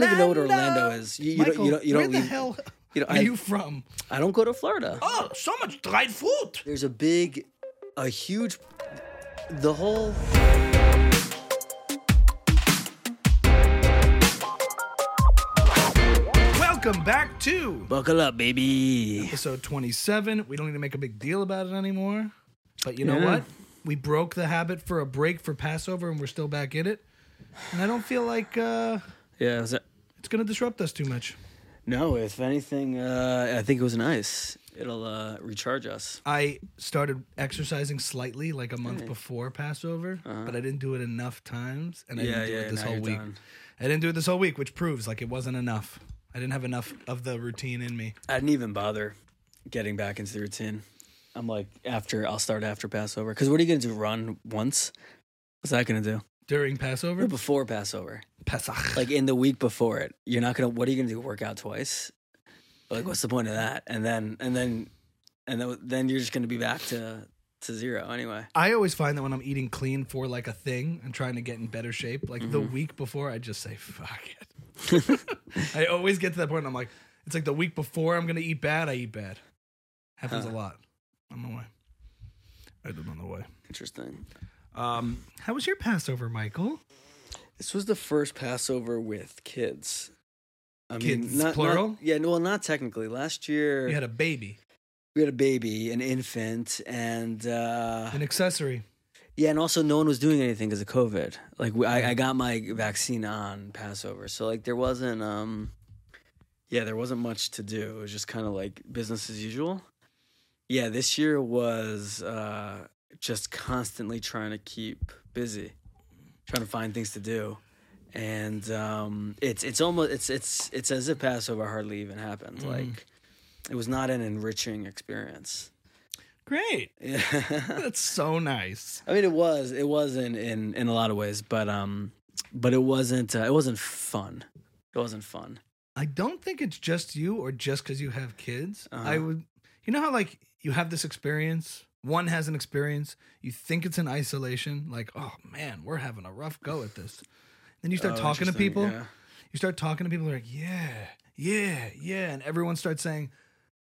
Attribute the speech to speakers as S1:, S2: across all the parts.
S1: don't even know what Orlando is. You, you
S2: Michael,
S1: don't. You don't. You
S2: where
S1: don't
S2: the
S1: leave.
S2: hell
S1: you know,
S2: are
S1: I-
S2: you from?
S1: I don't go to Florida.
S2: Oh, so much dried fruit.
S1: There's a big, a huge, the whole.
S2: Welcome back to
S1: Buckle up, baby.
S2: episode 27. We don't need to make a big deal about it anymore. But you know
S1: Yeah.
S2: what? We broke the habit for a break for Passover and we're still back in it. And I don't feel like uh,
S1: Yeah. is that-
S2: it's going to disrupt us too much.
S1: no, if anything, uh, I think it was nice. It'll uh, recharge us.
S2: I started exercising slightly like a month before Passover, but I didn't do it enough times and I
S1: Uh-huh. Yeah,
S2: didn't do
S1: yeah,
S2: it this whole week.
S1: done.
S2: I didn't do it this whole week, which proves like it wasn't enough. I didn't have enough of the routine in me.
S1: I didn't even bother getting back into the routine. I'm like, after I'll start after Passover. Because what are you gonna do? Run once? What's that gonna do?
S2: During Passover,
S1: Before Passover,
S2: Pesach.
S1: like in the week before it, you're not gonna. What are you gonna do? Work out twice? Like, what's the point of that? And then, and then, and then, then you're just gonna be back to to zero anyway.
S2: I always find that when I'm eating clean for like a thing and trying to get in better shape, like the
S1: Mm-hmm.
S2: week before, I just say fuck it. I always get to that point. And I'm like, it's like the week before I'm gonna eat bad. I eat bad. Happens
S1: Huh.
S2: a lot. On the way. I live on the way.
S1: Interesting.
S2: Um, how was your Passover, Michael?
S1: This was the first Passover with kids. I
S2: Kids,
S1: mean, not,
S2: plural?
S1: Not, yeah, well, not technically. Last year
S2: You had a baby,
S1: we had a baby, an infant, and uh,
S2: an accessory.
S1: yeah, and also no one was doing anything because of COVID. Like we, I, I got my vaccine on Passover, so like there wasn't, um, yeah, there wasn't much to do. It was just kind of like business as usual. Yeah, this year was uh, just constantly trying to keep busy, trying to find things to do, and um, it's it's almost it's it's it's as if Passover hardly even happened. Like it was not an enriching experience.
S2: Great.
S1: Yeah.
S2: That's so nice.
S1: I mean, it was it was in in in a lot of ways, but um, but it wasn't uh, it wasn't fun. It wasn't fun.
S2: I don't think it's just you or just because you have kids.
S1: Uh-huh.
S2: I would, you know how like you have this experience. One has an experience. You think it's in isolation. Like, oh man, we're having a rough go at this. Then you start
S1: Oh,
S2: talking to people.
S1: yeah.
S2: You start talking to people. They're like, yeah, yeah, yeah, and everyone starts saying,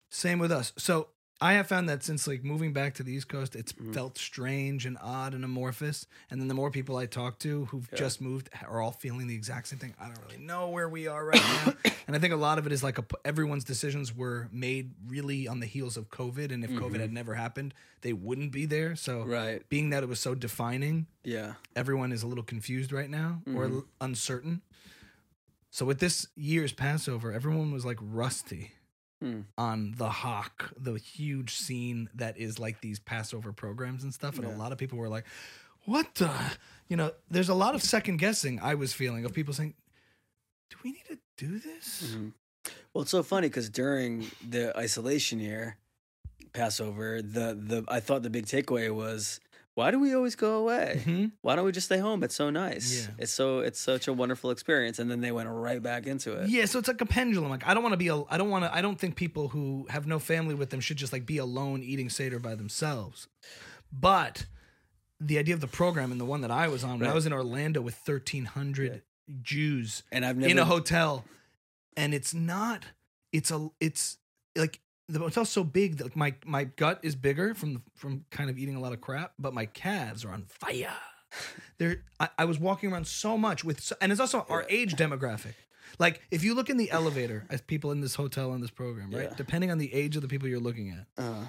S2: same with us. So I have found that since like moving back to the East Coast, it's
S1: Mm-hmm.
S2: felt strange and odd and amorphous. And then the more people I talk to who've just moved are all feeling the exact same thing. I don't really know where we are right now. and I think a lot of it is like a, everyone's decisions were made really on the heels of COVID. And if COVID had never happened, they wouldn't be there. So
S1: Mm-hmm. Right.
S2: being that it was so defining,
S1: Yeah.
S2: everyone is a little confused right now or
S1: Mm-hmm.
S2: l- uncertain. So with this year's Passover, everyone was like rusty
S1: Hmm.
S2: on the Hawk, the huge scene that is like these Passover programs and stuff. And a lot of people were like, "What the?" You know, there's a lot of second guessing. I was feeling of people saying, "Do we need to do this?"
S1: Mhm. Well, it's so funny because during the isolation year, Passover, the the I thought the big takeaway was why do we always go away?
S2: Mhm.
S1: Why don't we just stay home? It's so nice.
S2: Yeah.
S1: It's so it's such a wonderful experience, and then they went right back into it.
S2: Yeah, so it's like a pendulum. Like I don't want to be a I don't want to I don't think people who have no family with them should just like be alone eating Seder by themselves. But the idea of the program and the one that I was on when I was in Orlando with 1300 Jews
S1: And I've never
S2: in a hotel and it's not it's a it's like the hotel's so big that my my gut is bigger from from kind of eating a lot of crap, but my calves are on fire. There, I, I was walking around so much with, so- and it's also our age demographic. Like if you look in the elevator as people in this hotel on this program, right?
S1: Yeah.
S2: Depending on the age of the people you're looking at,
S1: Uh,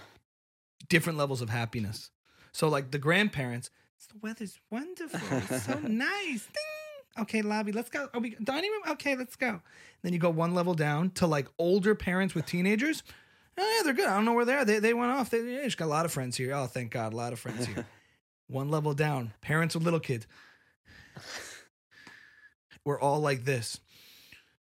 S2: different levels of happiness. So like the grandparents, the weather's wonderful, it's so nice. Ding. Okay, lobby, let's go. Are we dining room? Okay, let's go. Then you go one level down to like older parents with teenagers. Oh yeah, they're good. I don't know where they are. They they went off. They, they just got a lot of friends here. Oh, thank God, a lot of friends here. one level down, parents with little kids. We're all like this.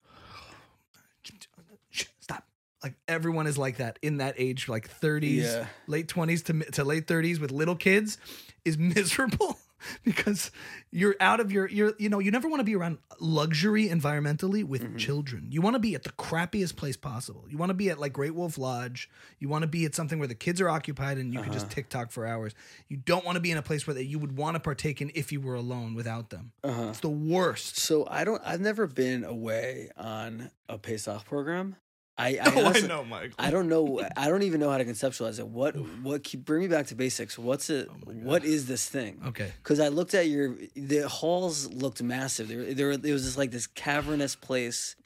S2: Stop. Like everyone is like that in that age, like 30s,
S1: Yeah.
S2: late 20s to mi- to late 30s with little kids is miserable. because you're out of your you're you know you never want to be around luxury environmentally with
S1: Mhm.
S2: children you want to be at the crappiest place possible you want to be at like great wolf lodge you want to be at something where the kids are occupied and you can just
S1: Uh-huh.
S2: tiktok for hours you don't want to be in a place where that you would want to partake in if you were alone without them
S1: Uh-huh.
S2: it's the worst
S1: So I don't. I've never been away on a Pesach program. I, I,
S2: oh i know michael
S1: I don't know. I don't even know how to conceptualize it. What? What? Keep bring me back to basics. What's it?
S2: Oh
S1: what is this thing?
S2: okay
S1: Because I looked at your the halls looked massive. There, there, there was just like this cavernous place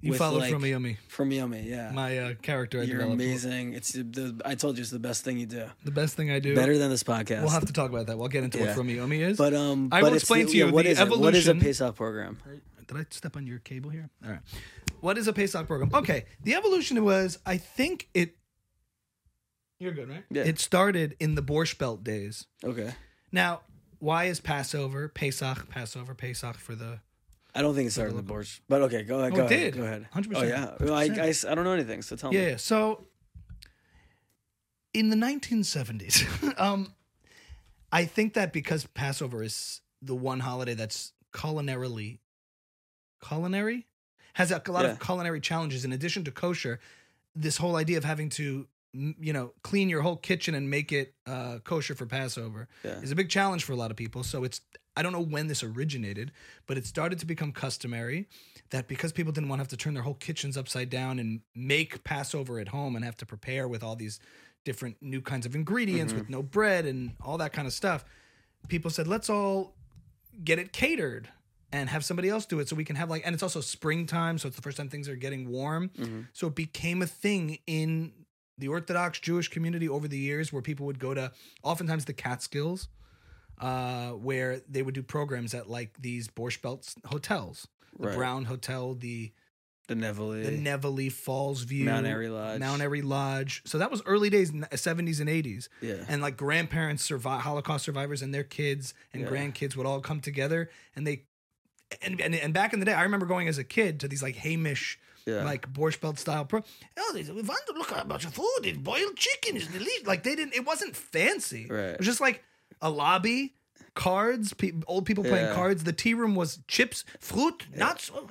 S2: you followed
S1: like,
S2: from Yumi,
S1: from Yummy. Yeah,
S2: my uh, character I
S1: you're
S2: developed.
S1: amazing. It's the, the I told you it's the best thing you do.
S2: the best thing i do
S1: Better than this podcast.
S2: we'll have to talk about that we'll get into what from Yumi is
S1: But um,
S2: I
S1: but
S2: will explain
S1: the-
S2: to you
S1: yeah, what
S2: the
S1: is it? What is a
S2: evolution-
S1: Pesach program?
S2: Did I step on your cable here? All right. What is a Pesach program? Okay. The evolution was, I think it. You're good, right?
S1: Yeah.
S2: It started in the Borscht Belt days.
S1: Okay,
S2: Now, why is Passover, Pesach, Passover, Pesach for the.
S1: I don't think it started in the borscht, but okay, go ahead.
S2: Oh,
S1: Go
S2: it
S1: ahead.
S2: did.
S1: Go ahead.
S2: 100%.
S1: Oh yeah. Well, I, I
S2: 100%.
S1: s- I don't know anything, so tell
S2: Yeah,
S1: me.
S2: yeah. So, in the 1970s, um, I think that because Passover is the one holiday that's culinarily culinary has a lot
S1: Yeah.
S2: of culinary challenges in addition to kosher this whole idea of having to you know clean your whole kitchen and make it uh, kosher for passover
S1: Yeah.
S2: is a big challenge for a lot of people so it's i don't know when this originated but it started to become customary that because people didn't want to have to turn their whole kitchens upside down and make passover at home and have to prepare with all these different new kinds of ingredients
S1: Mhm.
S2: with no bread and all that kind of stuff people said let's all get it catered and have somebody else do it so we can have like and it's also springtime so it's the first time things are getting warm
S1: Mhm.
S2: so it became a thing in the orthodox jewish community over the years where people would go to oftentimes the catskills uh, where they would do programs at like these borscht belt hotels the
S1: Right.
S2: brown hotel the
S1: The Neville.
S2: the Nevele Falls View,
S1: Mount Airy Lodge.
S2: Mount Airy Lodge. So that was early days, 70s and 80s.
S1: Yeah.
S2: And like grandparents, survive, Holocaust survivors, and their kids and
S1: Yeah.
S2: grandkids would all come together, and they, and, and and back in the day, I remember going as a kid to these like Heimish,
S1: Yeah.
S2: like Borscht Belt style pro. Oh, they, we want to look at about your food. It's boiled chicken is delicious. Like they didn't. It wasn't fancy.
S1: Right.
S2: It was just like a lobby. Cards, pe- old people playing
S1: Yeah.
S2: cards. The tea room was chips, fruit, nuts. Oh,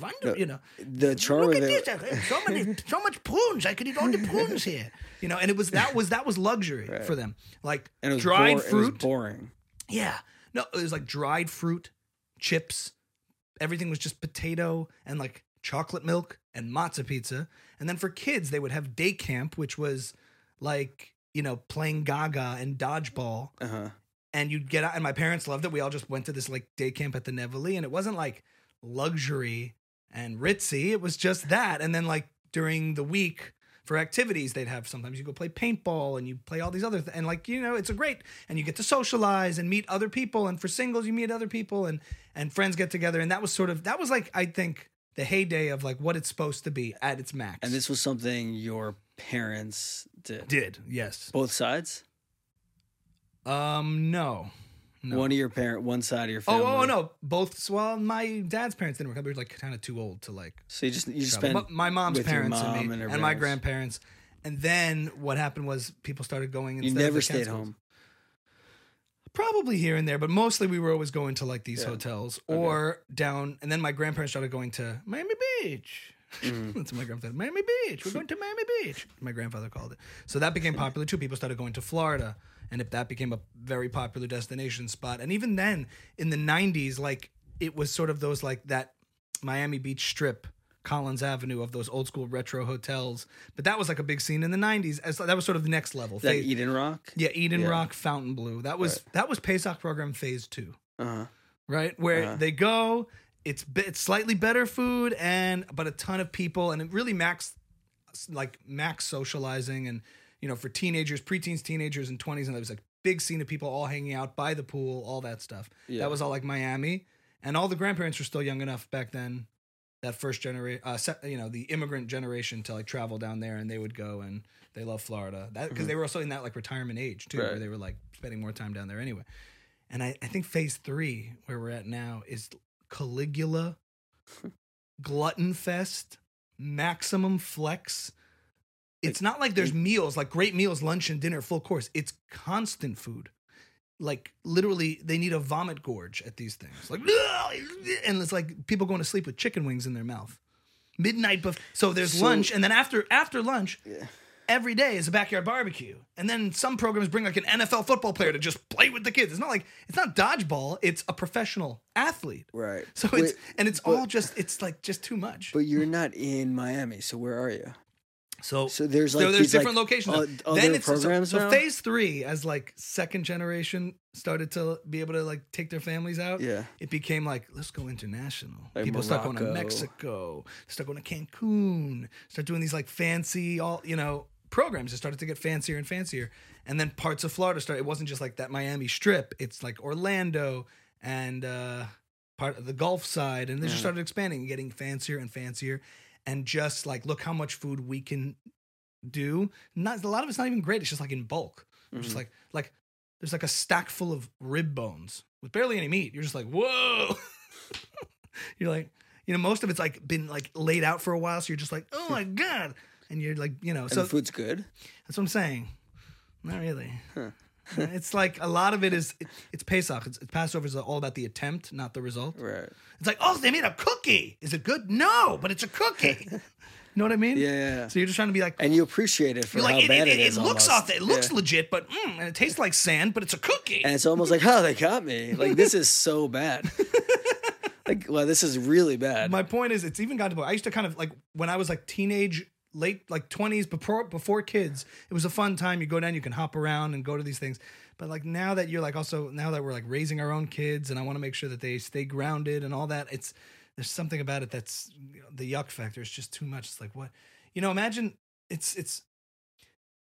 S2: wonder, you know,
S1: the charm
S2: Look at
S1: it.
S2: this! So many, so much prunes. I could eat all the prunes here. You know, and it was that was that was luxury
S1: Right.
S2: for them. Like
S1: And it was
S2: dried
S1: It
S2: fruit.
S1: boring.
S2: yeah, no, it was like dried fruit, chips. Everything was just potato and like chocolate milk and matzo pizza. And then for kids, they would have day camp, which was like you know playing Gaga and dodgeball
S1: Uh huh.
S2: and you'd get out and my parents loved it we all just went to this like day camp at the Nevele and it wasn't like luxury and ritzy it was just that and then like during the week for activities they'd have sometimes you go play paintball and you play all these other th- and like you know it's a great and you get to socialize and meet other people and for singles you meet other people and and friends get together and that was sort of that was like i think the heyday of like what it's supposed to be at its max
S1: And this was something your parents did.
S2: did yes
S1: Both sides.
S2: um no no
S1: One of your parent, one side of your
S2: Oh, oh
S1: family.
S2: oh, oh, no, both. Well, my dad's parents didn't work. We were like kind of too old to like.
S1: So you just you just spent
S2: my mom's parents and me,
S1: and
S2: and, my grandparents. And then what happened was people started going.
S1: you never stayed home.
S2: Probably here and there, but mostly we were always going to like these
S1: Yeah.
S2: hotels
S1: Okay.
S2: or down. And then my grandparents started going to Miami Beach.
S1: Mhm.
S2: That's what my grandfather. Miami Beach. We're going to Miami Beach. My grandfather called it. So that became popular too. People started going to Florida, and if that became a very popular destination spot. And even then, in the '90s, like it was sort of those like that Miami Beach Strip, Collins Avenue of those old school retro hotels. But that was like a big scene in the '90s. As that was sort of the next level.
S1: Is that
S2: Phase-
S1: Eden Rock?
S2: yeah, Eden
S1: Yeah.
S2: Rock, Fontainebleau. That was
S1: Right.
S2: that was Pesach program phase two
S1: Uh huh.
S2: right? Where
S1: Uh-huh.
S2: they go, it's it's slightly better food and but a ton of people, and it really max like max socializing and you know for teenagers, preteens, teenagers, and twenties, and there was like big scene of people all hanging out by the pool, all that stuff.
S1: Yeah.
S2: That was all like Miami, and all the grandparents were still young enough back then. That first generation, uh, you know, the immigrant generation to like travel down there, and they would go and they love Florida. That because they were also in that like retirement age too, where
S1: Mm-hmm.
S2: They were like spending more time down there anyway. And I, I think phase three, where we're at now, is Caligula, Glutton Fest, Maximum Flex. It's not like there's meals, like great meals, lunch and dinner, full course. It's constant food. like literally they need a vomit gorge at these things. Like and it's like people going to sleep with chicken wings in their mouth. Midnight buff. So there's
S1: So-
S2: lunch and then after after lunch
S1: Yeah.
S2: Every day is a backyard barbecue. And then some programs bring like an NFL football player to just play with the kids. It's not like it's not dodgeball, it's a professional athlete.
S1: Right.
S2: So
S1: Wait,
S2: it's and it's
S1: but-
S2: all just it's like just too much.
S1: But you're not in Miami, so where are you?
S2: So,
S1: So there's
S2: so
S1: like
S2: there's
S1: these,
S2: different
S1: like,
S2: locations. then it's so-
S1: programs
S2: so,
S1: now?
S2: phase three, as like second generation started to be able to like take their families out.
S1: Yeah.
S2: it became like let's go international.
S1: Like
S2: People start going to Mexico, start going to Cancun, start doing these like fancy all you know programs. It started to get fancier and fancier, and then parts of Florida started. It wasn't just like that Miami Strip. It's like Orlando and uh part of the Gulf side, and they just started expanding and getting fancier and fancier. And just like look how much food we can do. Not a lot of it's not even great. It's just like in bulk. Just
S1: Mhm.
S2: like like there's like a stack full of rib bones with barely any meat. You're just like, whoa. you're like, you know, most of it's like been like laid out for a while, so you're just like, oh my god. And you're like, you know,
S1: And
S2: so
S1: the food's good.
S2: that's what I'm saying. Not really.
S1: Huh.
S2: it's like a lot of it is it, it's Pesach. It's, it's Passover is all about the attempt, not the result.
S1: Right.
S2: It's like, oh, they made a cookie. Is it good? No, but it's a cookie. you know what I mean?
S1: Yeah, yeah, yeah.
S2: So you're just trying to be like,
S1: And you appreciate it for
S2: you're
S1: how
S2: like, it,
S1: bad
S2: it,
S1: it
S2: it,
S1: is.
S2: looks
S1: almost.
S2: off. It looks
S1: Yeah.
S2: legit, but mm, and it tastes like sand, but it's a cookie.
S1: And it's almost like, oh, they got me. Like this is so bad. like, well, this is really bad.
S2: My point is, it's even gotten to. I used to kind of like when I was like teenage, late like twenties, before before kids. It was a fun time. You go down, you can hop around and go to these things. But like now that you're like also now that we're like raising our own kids, and I want to make sure that they stay grounded and all that. It's there's something about it that's you know, the yuck factor is just too much. It's like what you know. Imagine it's it's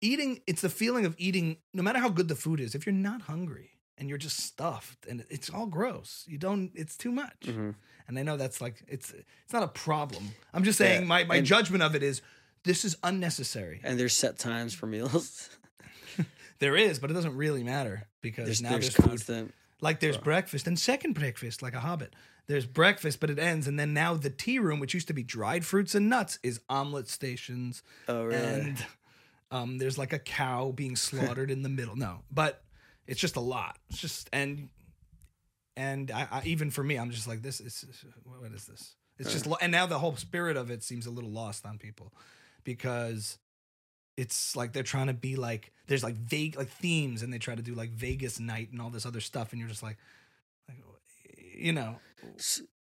S2: eating. It's the feeling of eating. No matter how good the food is, if you're not hungry and you're just stuffed and it's all gross, you don't. It's too much.
S1: Mhm.
S2: And I know that's like it's it's not a problem. I'm just saying
S1: Yeah,
S2: my my
S1: and-
S2: judgment of it is this is unnecessary.
S1: And there's set times for meals.
S2: There is, but it doesn't really matter because
S1: There's,
S2: now
S1: there's
S2: there's, food.
S1: constant.
S2: Like there's breakfast and second breakfast, like a hobbit. There's breakfast, but it ends, and then now the tea room, which used to be dried fruits and nuts, is omelet stations,
S1: Oh, really?
S2: and um, there's like a cow being slaughtered in the middle. No, but it's just a lot. It's just and and I, I even for me, I'm just like this is what is this? It's just and now the whole spirit of it seems a little lost on people because it's like they're trying to be like there's like vague like themes and they try to do like Vegas night and all this other stuff and you're just like, like you know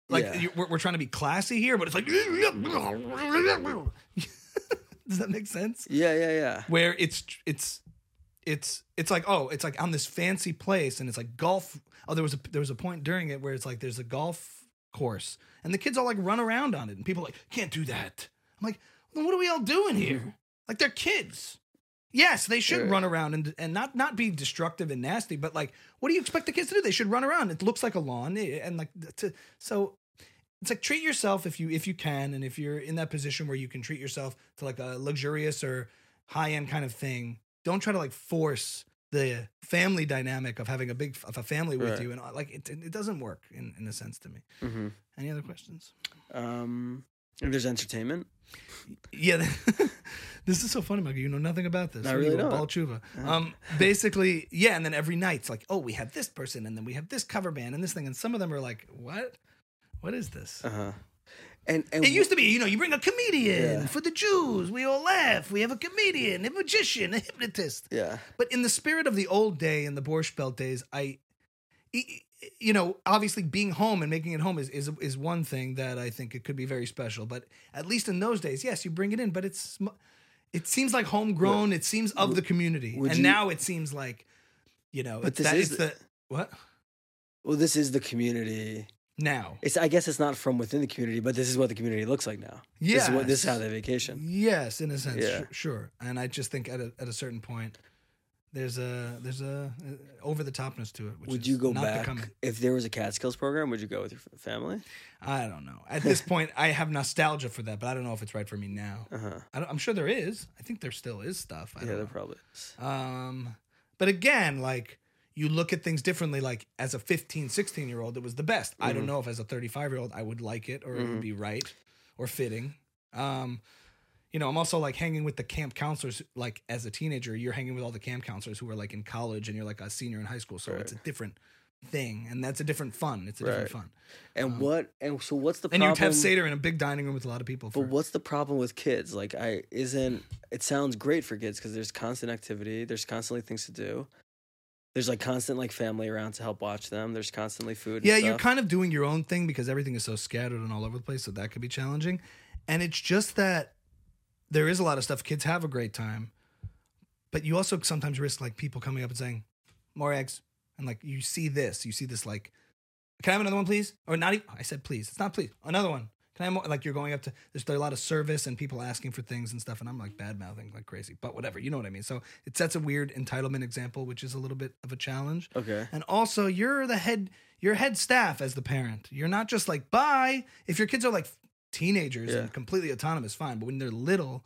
S2: like
S1: yeah.
S2: we're, we're trying to be classy here but it's like does that make sense
S1: yeah, yeah, yeah.
S2: where it's it's it's it's like oh it's like on this fancy place and it's like golf oh there was a there was a point during it where it's like there's a golf course and the kids all like run around on it and people are like can't do that i'm like what are we all doing here? Like they're kids. Yes they should run around and and not not be destructive and nasty but like what do you expect the kids to do? They should run around. It looks like a lawn eh, and like to so it's like treat yourself if you if you can and if you're in that position where you can treat yourself to like a luxurious or high end kind of thing don't try to like force the family dynamic of having a big of a family with
S1: Right.
S2: you and like it, it doesn't work in in a sense to me.
S1: Hmm
S2: any other questions?
S1: Um, and there's entertainment.
S2: yeah this is so funny Michael you know nothing about this
S1: I really don't.
S2: Um basically yeah and then every night it's like oh we have this person and then we have this cover band and this thing and some of them are like what what is this
S1: Uh huh. And and
S2: It used to be, you know, you bring a comedian
S1: Yeah.
S2: for the Jews. We all laugh. We have a comedian, a magician, a hypnotist.
S1: yeah.
S2: But in the spirit of the old day and the Borscht Belt days, I, you know, obviously being home and making it home is, is is one thing that I think it could be very special. But at least in those days, yes, you bring it in, but it's it seems like homegrown. It seems of the community, and
S1: you-
S2: now it seems like, you know,
S1: But
S2: it's
S1: this
S2: that,
S1: is the-
S2: the what
S1: Well, this is the community.
S2: now.
S1: It's I guess it's not from within the community, but this is what the community looks like now. This is what this is how they vacation.
S2: Yes, in a sense,
S1: Yeah.
S2: su- sure. And I just think at a at a certain point, there's a there's a over the topness to it. Which
S1: Would
S2: is
S1: you go
S2: not
S1: back
S2: Becoming.
S1: if there was a Catskills program? Would you go with your family?
S2: I don't know. At this point, I have nostalgia for that, but I don't know if it's right for me now.
S1: Uh huh.
S2: I don't, I'm sure there is. I think there still is stuff. I
S1: Yeah, there
S2: know.
S1: probably is.
S2: Um, but again, like you look at things differently. Like as a 15, 16 year old, it was the best. I
S1: Mm-hmm.
S2: don't know if as a 35 year old I would like it or it would be right or fitting. Um, you know, I'm also like hanging with the camp counselors. Like as a teenager, you're hanging with all the camp counselors who are like in college, and you're like a senior in high school. So it's a different thing, and that's a different fun. It's a different fun.
S1: And um, what? And so what's the
S2: And you have Seder in a big dining room with a lot of people. For,
S1: But what's the problem with kids? Like, I isn't. It sounds great for kids because there's constant activity. There's constantly things to do. There's like constant like family around to help watch them. There's constantly food. and
S2: yeah, you're kind of doing your own thing because everything is so scattered and all over the place. So that could be challenging. And it's just that there is a lot of stuff. Kids have a great time, but you also sometimes risk like people coming up and saying, "More eggs," and like you see this, you see this like, "Can I have another one, please?" Or not even. I said, "Please." It's not please. Another one. Can I have more? Like you're going up to there's a lot of service and people asking for things and stuff, and I'm like bad mouthing like crazy. But whatever, you know what I mean. So it sets a weird entitlement example, which is a little bit of a challenge.
S1: okay.
S2: And also, you're the head, you're head staff as the parent. You're not just like bye. If your kids are like teenagers
S1: Yeah.
S2: and completely autonomous, fine. But when they're little,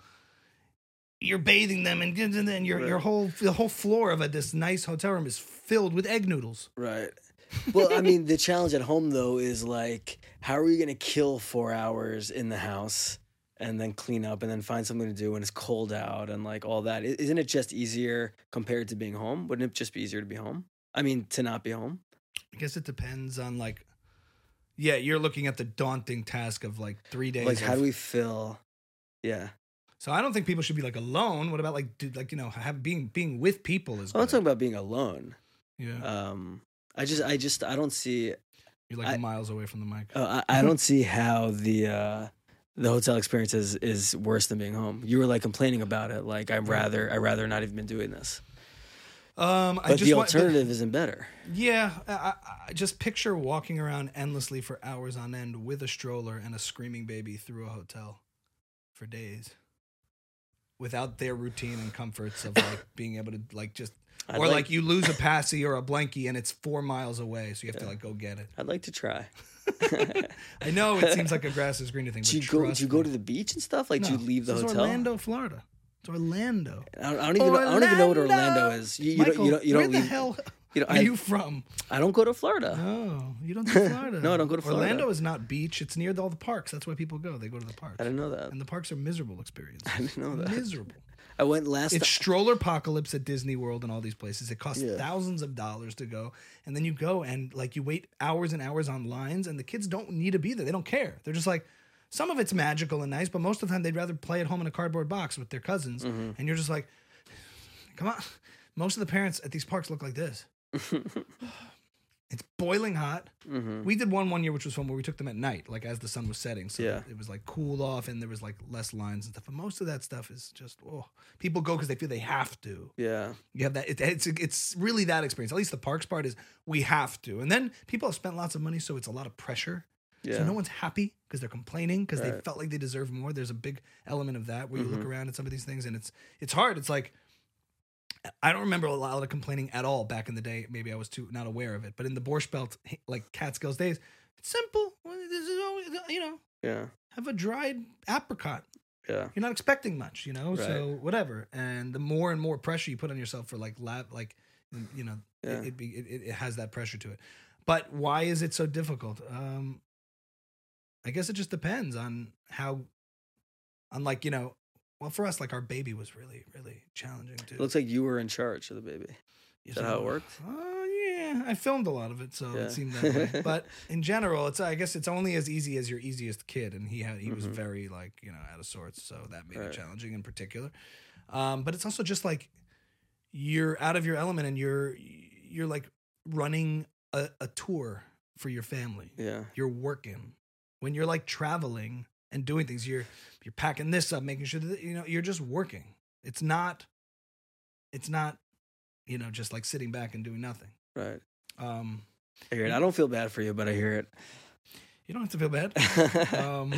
S2: you're bathing them, and and then your your whole the whole floor of a, this nice hotel room is filled with egg noodles.
S1: Right. Well, I mean, the challenge at home though is like, how are you going to kill four hours in the house and then clean up and then find something to do when it's cold out and like all that? Isn't it just easier compared to being home? Wouldn't it just be easier to be home? I mean, to not be home.
S2: I guess it depends on like, yeah, you're looking at the daunting task of like three days.
S1: Like, how do we fill? Yeah.
S2: so I don't think people should be like alone. What about like do, like you know have being being with people is
S1: I'm not talking about being alone.
S2: yeah.
S1: Um, I just, I just, I don't see,
S2: You're like
S1: I-
S2: miles away from the mic.
S1: uh, I, I don't see how the uh, the hotel experience is, is worse than being home. You were like complaining about it. Like, I'd rather, I'd rather not even been doing this.
S2: Um, I
S1: But
S2: just
S1: the alternative isn't better.
S2: Yeah, I, I, just picture walking around endlessly for hours on end with a stroller and a screaming baby through a hotel for days without their routine and comforts of like being able to like just
S1: I'd
S2: or like,
S1: like-
S2: you lose a passy or a blankie and it's four miles away, so you have to like go get it.
S1: I'd like to try.
S2: I know it seems like a grass is greener thing, but
S1: Do you go? Do you go to the beach and stuff? Like, do
S2: No,
S1: you leave the
S2: this is
S1: hotel?
S2: Orlando, Florida. It's Orlando.
S1: I don't, I don't even. Know, I don't even know what Orlando is. You, you
S2: Michael,
S1: don't. You don't. You
S2: where
S1: don't
S2: the
S1: leave.
S2: hell
S1: you know,
S2: are
S1: I,
S2: you from?
S1: I don't go to Florida.
S2: Oh, you don't do Florida.
S1: No, I don't go to Florida.
S2: Orlando is not beach. It's near all the parks. That's why people go. They go to the parks.
S1: I didn't know that.
S2: And the parks are miserable experiences.
S1: I didn't know that.
S2: Miserable.
S1: I went last.
S2: It's stroller apocalypse at Disney World and all these places. It costs
S1: Yeah.
S2: thousands of dollars to go, and then you go and like you wait hours and hours on lines, and the kids don't need to be there. They don't care. They're just like. Some of it's magical and nice, but most of the time they'd rather play at home in a cardboard box with their cousins.
S1: Mm-hmm.
S2: And you're just like, come on. Most of the parents at these parks look like this. it's boiling hot.
S1: Mhm.
S2: We did one one year, which was fun, where we took them at night, like as the sun was setting. So
S1: Yeah.
S2: it was like cooled off, and there was like less lines and stuff. But most of that stuff is just oh, people go because they feel they have to.
S1: Yeah.
S2: You have that. It, it's it's really that experience. At least the parks part is we have to, and then people have spent lots of money, so it's a lot of pressure.
S1: Yeah.
S2: So no one's happy because they're complaining because they felt like they deserve more. There's a big element of that where you look
S1: Mhm.
S2: around at some of these things and it's it's hard. It's like I don't remember a lot of complaining at all back in the day. Maybe I was too not aware of it. But in the Borscht Belt, like Catskills days, it's simple. This is always, you know,
S1: Yeah.
S2: have a dried apricot.
S1: Yeah.
S2: You're not expecting much, you know. So whatever. And the more and more pressure you put on yourself for like lab, like you know,
S1: Yeah.
S2: it, it, be, it it has that pressure to it. But why is it so difficult? Um, I guess it just depends on how, on like you know, well for us like our baby was really really challenging too.
S1: It looks like you were in charge of the baby. Is that how it worked?
S2: Oh yeah, I filmed a lot of it, so
S1: Yeah.
S2: it seemed that way. But in general, it's I guess it's only as easy as your easiest kid, and he had he was
S1: Mhm.
S2: very like you know out of sorts, so that made
S1: Right.
S2: it challenging in particular. Um, but it's also just like you're out of your element, and you're you're like running a, a tour for your family.
S1: Yeah.
S2: You're working when you're like traveling and doing things. You're you're packing this up, making sure that you know you're just working. It's not. It's not, you know, just like sitting back and doing nothing.
S1: Right.
S2: Um,
S1: I hear it. I don't feel bad for you, but I hear it.
S2: you don't have to feel bad. um,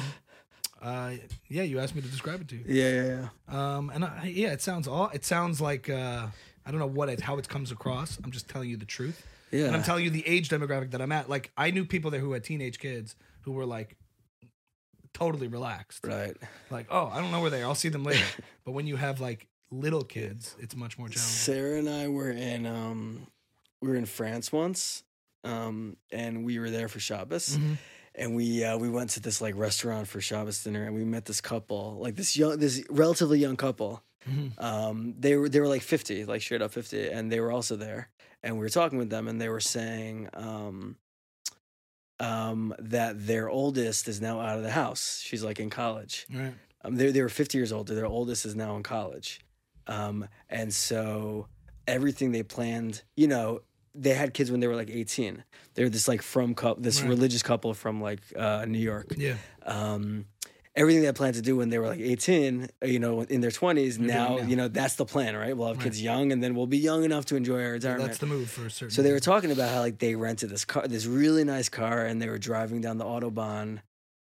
S2: uh, yeah, you asked me to describe it to you.
S1: yeah. Yeah. Yeah.
S2: Um, and I, yeah, it sounds all. It sounds like uh, I don't know what it, how it comes across. I'm just telling you the truth,
S1: Yeah.
S2: and I'm telling you the age demographic that I'm at. Like I knew people there who had teenage kids who were like totally relaxed.
S1: right.
S2: Like, oh, I don't know where they are. I'll see them later. but when you have like little kids, it's much more challenging.
S1: Sarah and I were in um we were in France once. Um and we were there for Shabbos.
S2: Mhm.
S1: and we uh, we went to this like restaurant for Shabbos dinner, and we met this couple, like this young, this relatively young couple. Um, they were they were like fifty, like straight up fifty, and they were also there, and we were talking with them, and they were saying um, um, that their oldest is now out of the house. She's like in college.
S2: Right.
S1: Um, they they were fifty years old. Their oldest is now in college, um, and so everything they planned, you know, they had kids when they were like eighteen. They're this like from cou- this
S2: Right.
S1: religious couple from like uh, New York
S2: Yeah.
S1: um, everything they planned to do when they were like 18, uh, you know, in their 20s, now,
S2: now.
S1: you know, that's the plan, right? We'll have
S2: Right.
S1: kids young and then we'll be young enough to enjoy our retirement.
S2: That's the move for a certain.
S1: so they were talking about how like they rented this car, this really nice car, and they were driving down the Autobahn,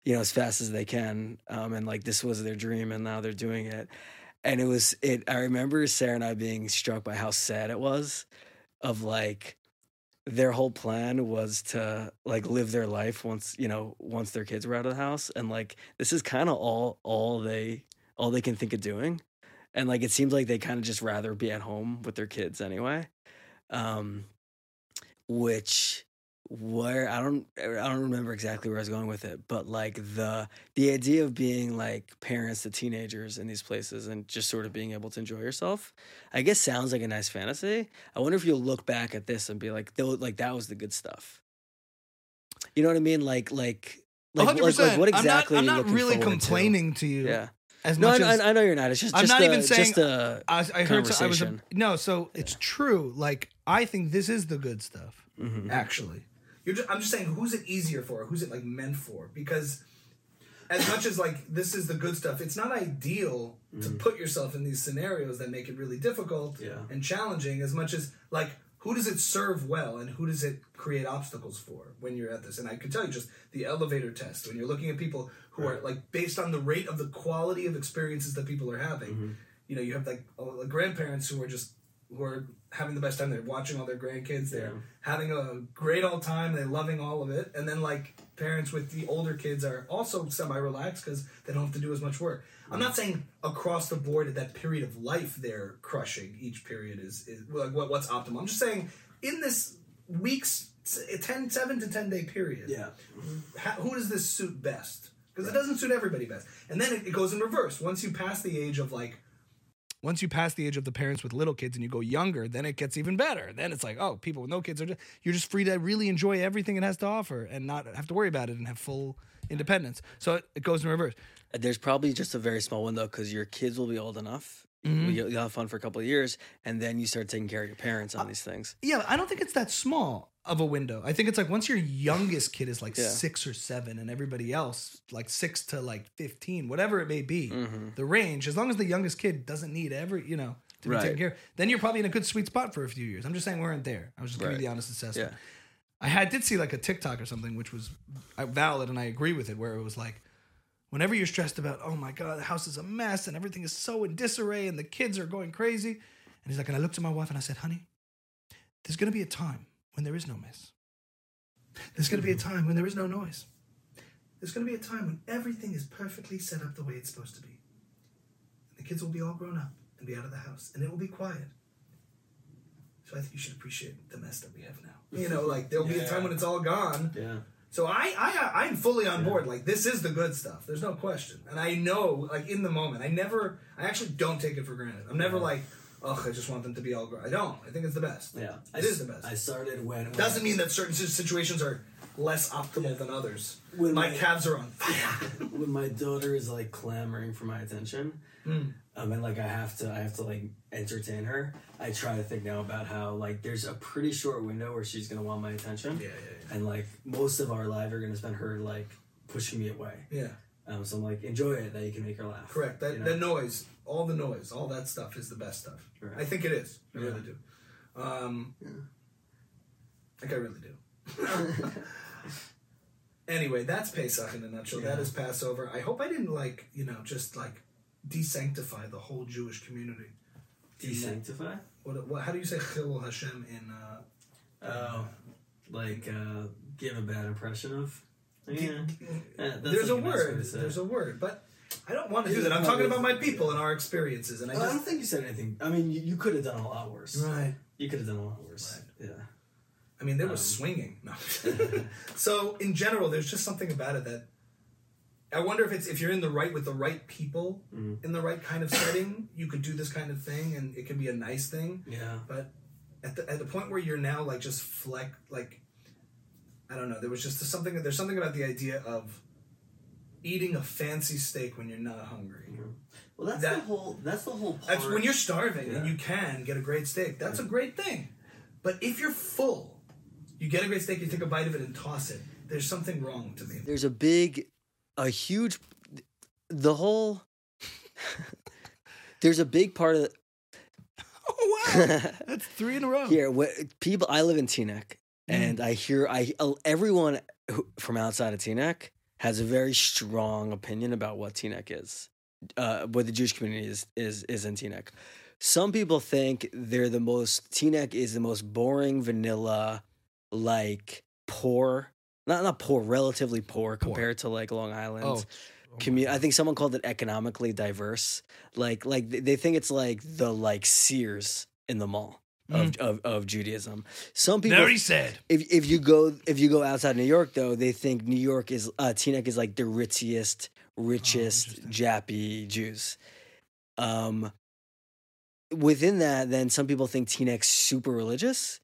S1: you know, as fast as they can. Um, and like this was their dream, and now they're doing it. And it was it. I remember Sarah and I being struck by how sad it was, of like their whole plan was to like live their life once you know once their kids were out of the house, and like this is kind of all all they all they can think of doing. And like it seems like they kind of just rather be at home with their kids anyway um, which where I don't I don't remember exactly where I was going with it, but like the the idea of being like parents to teenagers in these places and just sort of being able to enjoy yourself, I guess sounds like a nice fantasy. I wonder if you'll look back at this and be like, though, like that was the good stuff. You know what I mean? Like like like, like,
S2: 100%.
S1: like what exactly?
S2: I'm not, I'm not really
S1: forward to?
S2: complaining to, you
S1: Yeah.
S2: as
S1: No, I,
S2: much as
S1: I, I know you're not. It's just
S2: I'm
S1: just
S2: not
S1: a,
S2: even saying-
S1: just a
S2: I, I heard. I was a,
S1: conversation.
S2: no. So it's true. Like I think this is the good stuff.
S1: Mhm.
S3: actually. You're just, I'm just saying, who's it easier for? Who's it like meant for? Because as much as like this is the good stuff, it's not ideal to put yourself in these scenarios that make it really difficult
S1: Yeah.
S3: and challenging. As much as like, who does it serve well, and who does it create obstacles for when you're at this? And I can tell you, just the elevator test when you're looking at people who are like based on the rate of the quality of experiences that people are having. You know, you have like uh, grandparents who are just who are having the best time. They're watching all their grandkids. They're
S1: Yeah.
S3: having a great old time. They're loving all of it. And then like parents with the older kids are also semi relaxed because they don't have to do as much work. I'm not saying across the board at that period of life they're crushing. Each period is, is like what, what's optimal. I'm just saying in this weeks, s- eh, 10, 7 to 10 day period
S1: Yeah.
S3: how, who does this suit best? Because it doesn't suit everybody best. And then it, it goes in reverse. Once you pass the age of like,
S2: once you pass the age of the parents with little kids and you go younger, then it gets even better. Then it's like, oh, people with no kids are just, you're just free to really enjoy everything it has to offer and not have to worry about it and have full independence. So it, it goes in reverse.
S1: There's probably just a very small window because your kids will be old enough.
S2: Mm-hmm.
S1: You'll, have fun for a couple of years, and then you start taking care of your parents
S2: Uh,
S1: on these things.
S2: Yeah, I don't think it's that small of a window. I think it's like once your youngest kid is like
S1: Yeah.
S2: six or seven, and everybody else like six to like fifteen, whatever it may be,
S1: Mhm.
S2: the range. As long as the youngest kid doesn't need every, you know, to be
S1: Right.
S2: taken care, of, then you're probably in a good sweet spot for a few years. I'm just saying we weren't there. I was just giving
S1: Right.
S2: you the honest assessment.
S1: Yeah.
S2: I had did see like a TikTok or something, which was uh, valid, and I agree with it, where it was like. Whenever you're stressed about, oh my God, the house is a mess and everything is so in disarray and the kids are going crazy. And he's like, and I looked at my wife and I said, honey, there's going to be a time when there is no mess. There's going to be a time when there is no noise. There's going to be a time when everything is perfectly set up the way it's supposed to be. And The kids will be all grown up and be out of the house, and it will be quiet. So I think you should appreciate the mess that we have now. You know, like there'll be a time when it's all gone.
S1: Yeah.
S3: So I, I, I'm fully on board. Like this is the good stuff. There's no question. And I know, like in the moment, I never, I actually don't take it for granted. I'm never like, oh, I just want them to be all grown. I don't. I think it's the best.
S1: Yeah.
S3: It is the best.
S1: I started when. when
S3: Doesn't mean that certain situations are less optimal than others.
S1: When
S3: my
S1: my-
S3: calves are on fire.
S1: when my daughter is like clamoring for my attention,
S3: Hmm.
S1: um, and like I have to, I have to like entertain her. I try to think now about how like there's a pretty short window where she's gonna want my attention,
S3: yeah, yeah,
S1: and like most of our life are gonna spend her like pushing me away.
S3: yeah. Yeah,
S1: Um, so I'm like, enjoy it that you can make her laugh.
S3: correct. That
S1: you know?
S3: the noise, all the noise, all that stuff is the best stuff.
S1: Right.
S3: I think it is. I
S1: Yeah.
S3: really do. Um, I think I really do. anyway, that's Pesach in a nutshell. That
S1: Yeah.
S3: is Passover. I hope I didn't like you know just like desanctify the whole Jewish community.
S1: Desanctify.
S3: What, what how do you say Chillul Hashem in? Uh,
S1: Oh, like uh, give a bad impression of. Yeah. Yeah, that's
S3: there's
S1: like
S3: a word. There's a word, but I don't want to do that. I'm talking about my people and our experiences, and I
S1: I don't think you said anything. I mean, you, you could have done a lot worse.
S3: right.
S1: You could have done a lot worse. Yeah.
S3: I mean, they were um, swinging. No. so in general, there's just something about it that I wonder if it's if you're in the right with the right people mm-hmm. in the right kind of setting, you could do this kind of thing, and it can be a nice thing.
S1: Yeah.
S3: But at the at the point where you're now like just fleck like I don't know, there was just something there's something about the idea of eating a fancy steak when you're not hungry. Mm-hmm.
S1: Well, that's
S3: That-
S1: the whole. That's the whole part.
S3: That's when you're starving and you can get a great steak. That's a mm-hmm. great thing. But if you're full, you get a great steak, you take a bite of it and toss it. There's something wrong to me.
S1: There's a big, a huge, the whole. there's a big part of
S2: Oh wow, that's three in a row.
S1: here. What people? I live in Teaneck, and mm-hmm. I hear I everyone who, from outside of Teaneck has a very strong opinion about what Teaneck is, uh, what the Jewish community is is is in Teaneck. Some people think they're the most Teaneck is the most boring vanilla, like poor, not not poor, relatively poor, compared to like Long Island.
S2: Oh,
S1: commu- I think someone called it economically diverse. Like like they think it's like the like Sears in the mall of, of, of Judaism. Some people
S2: very sad.
S1: if if you go if you go outside New York though, they think New York is uh Teaneck is like the richest, richest Jappy Jews. Um within that, then some people think Teaneck's super religious.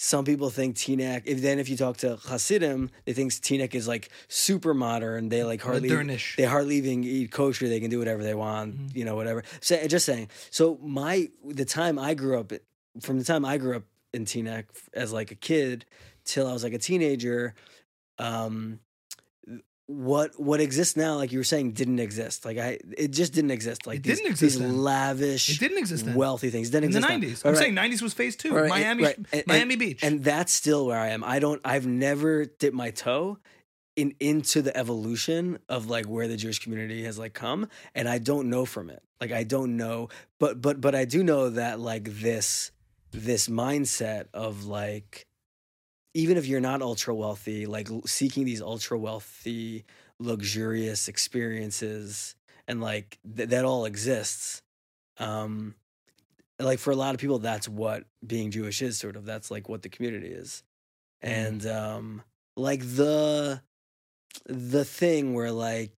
S1: Some people think Teaneck. If then if you talk to Hasidim, they think Teaneck is like super modern. They like hardly
S2: Modernish.
S1: they hardly even eat kosher. They can do whatever they want. You know, whatever. So just saying. So my the time I grew up, from the time I grew up in Teaneck as like a kid till I was like a teenager, um, what what exists now, like you were saying, didn't exist. Like I, it just didn't exist. Like
S2: It
S1: these,
S2: didn't exist
S1: These
S2: then.
S1: lavish,
S2: It didn't exist then.
S1: wealthy things didn't
S2: in the
S1: exist then.
S2: nineties. I'm
S1: right.
S2: saying nineties was phase two.
S1: Right,
S2: Miami,
S1: right. And-
S2: Miami
S1: and-
S2: Beach.
S1: and that's still where I am. I don't. I've never dipped my toe in into the evolution of like where the Jewish community has like come, and I don't know from it. Like I don't know, but but but I do know that like this this mindset of like even if you're not ultra wealthy, like seeking these ultra wealthy, luxurious experiences, and like th- that all exists. Um, like for a lot of people, that's what being Jewish is. Sort of, that's like what the community is, and um, like the the thing where like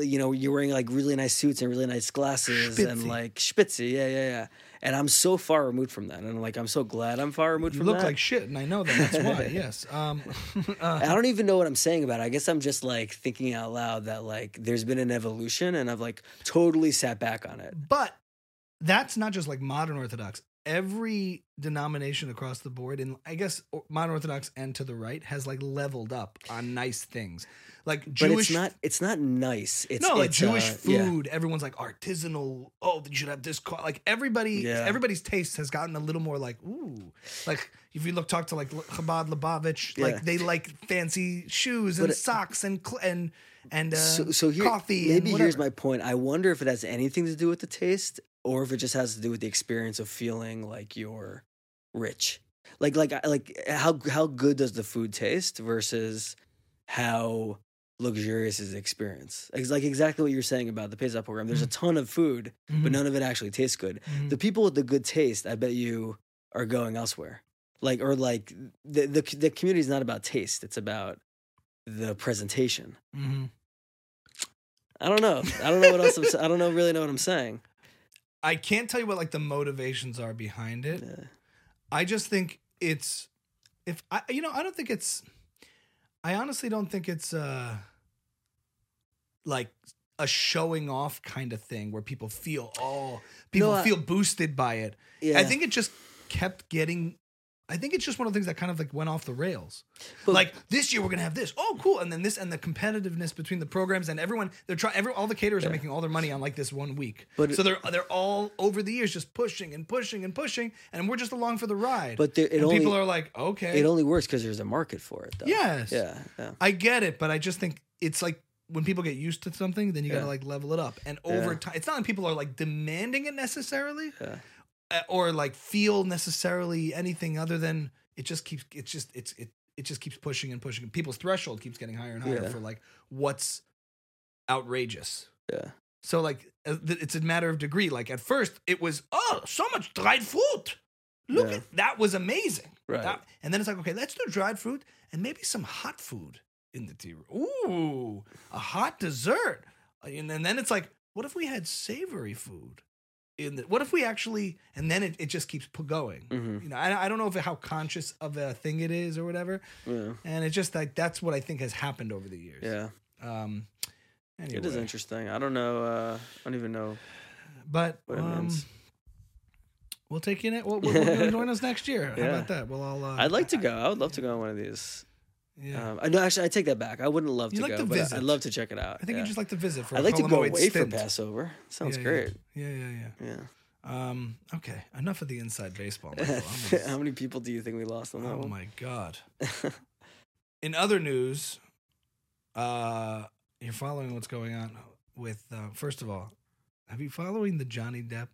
S1: you know you're wearing like really nice suits and really nice glasses and like spitzy, yeah, yeah, yeah. And I'm so far removed from that, and I'm like I'm so glad I'm far removed
S2: you
S1: from
S2: look like shit, and I know that. That's why. yes. Um, uh,
S1: I don't even know what I'm saying about it. I guess I'm just like thinking out loud that like there's been an evolution and I've like totally sat back on it.
S2: But that's not just like modern Orthodox. Every denomination across the board, and I guess modern Orthodox and to the right, has like leveled up on nice things, like Jewish.
S1: But it's not it's not nice. It's
S2: no, like
S1: it's,
S2: Jewish
S1: uh, yeah.
S2: food. Everyone's like artisanal. Oh, you should have this. co-" Like everybody,
S1: Yeah.
S2: everybody's taste has gotten a little more like ooh. Like if you look, talk to like Chabad Lubavitch,
S1: Yeah.
S2: like they like fancy shoes and
S1: But
S2: socks and cl- and and uh,
S1: so, so here,
S2: coffee.
S1: Maybe here's my point. I wonder if it has anything to do with the taste, or if it just has to do with the experience of feeling like you're rich. Like like like how how good does the food taste versus how luxurious is the experience? It's like exactly what you're saying about the Pesach program. There's a ton of food, but
S2: Mhm.
S1: none of it actually tastes good.
S2: Mhm.
S1: The people with the good taste, I bet you, are going elsewhere. Like or like the the the community is not about taste. It's about the presentation.
S2: Mhm.
S1: I don't know. I don't know what else. I'm, I don't know really know what I'm saying.
S2: I can't tell you what like the motivations are behind it.
S1: Yeah.
S2: I just think it's if I you know I don't think it's I honestly don't think it's uh like a showing off kind of thing where people feel oh people
S1: No, I-
S2: feel boosted by it.
S1: Yeah.
S2: I think it just kept getting I think it's just one of the things that kind of like went off the rails. Like this year we're gonna have this. Oh, cool! And then this and the competitiveness between the programs and everyone. They're trying. Every all the caterers are making all their money on like this one week.
S1: But-
S2: so they're they're all over the years just pushing and pushing and pushing, and we're just along for the ride.
S1: But there, only
S2: people are like, okay,
S1: it only works because there's a market for it. Though.
S2: Yes.
S1: Yeah. Yeah.
S2: I get it, but I just think it's like when people get used to something, then you
S1: Yeah.
S2: gotta like level it up. And over
S1: Yeah.
S2: time, it's not like people are like demanding it necessarily,
S1: Yeah.
S2: Or like feel necessarily anything other than it just keeps. It's just it's it it just keeps pushing and pushing. People's threshold keeps getting higher and higher
S1: Yeah.
S2: for like what's outrageous.
S1: Yeah.
S2: So like uh, it's a matter of degree. Like at first it was oh so much dried fruit. Look
S1: Yeah.
S2: at that was amazing.
S1: Right.
S2: That- and then it's like, okay, let's do dried fruit and maybe some hot food in the tea room. Ooh, a hot dessert. And then, then it's like, what if we had savory food? In the, what if we actually, and then it, it just keeps going.
S1: Mhm.
S2: You know, I, I don't know if how conscious of a thing it is or whatever.
S1: Yeah.
S2: And it's just like, that's what I think has happened over the years.
S1: Yeah.
S2: Um, anyway,
S1: It is interesting. I don't know. Uh, I don't even know
S2: But
S1: what it
S2: um, we'll take you. Ne- we'll, we'll, we'll join us next year. How about that? We'll all. Uh,
S1: I'd like to go. I would love to go on one of these.
S2: Yeah.
S1: Um, I no, actually, I take that back. I wouldn't love
S2: You
S1: to
S2: like
S1: go,
S2: to
S1: but. I'd love to check it out.
S2: I think
S1: yeah.
S2: you just like to visit for.
S1: I'd
S2: a
S1: like to go away
S2: stint.
S1: for Passover. Sounds
S2: Yeah,
S1: great.
S2: Yeah, yeah, yeah.
S1: Yeah.
S2: Um, okay, enough of the inside baseball. Michael.
S1: How many people do you think we lost on that
S2: oh
S1: one?
S2: my god. In other news, uh, you're following what's going on with. Uh, first of all, have you following the Johnny Depp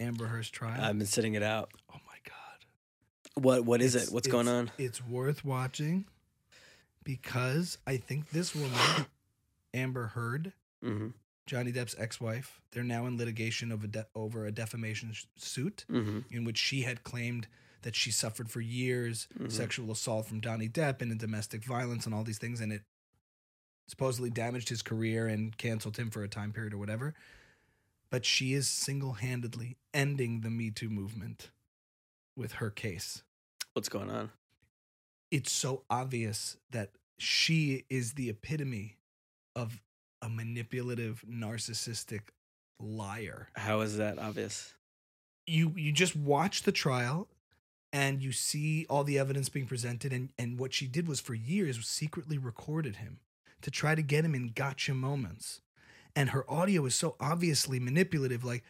S2: Amber Heard trial?
S1: I've been sitting it out.
S2: oh my god.
S1: What What is
S2: It's-
S1: it? What's going on?
S2: It's worth watching because I think this woman, Amber Heard,
S1: Mm-hmm.
S2: Johnny Depp's ex-wife, they're now in litigation of a de- over a defamation sh- suit
S1: Mm-hmm.
S2: in which she had claimed that she suffered for years
S1: Mhm.
S2: sexual assault from Johnny Depp and domestic violence and all these things, and it supposedly damaged his career and canceled him for a time period or whatever. But she is single-handedly ending the Me Too movement with her case.
S1: What's going on?
S2: It's so obvious that she is the epitome of a manipulative, narcissistic liar.
S1: How is that obvious?
S2: You you just watch the trial and you see all the evidence being presented and and what she did was for years was secretly recorded him to try to get him in gotcha moments. And her audio is so obviously manipulative like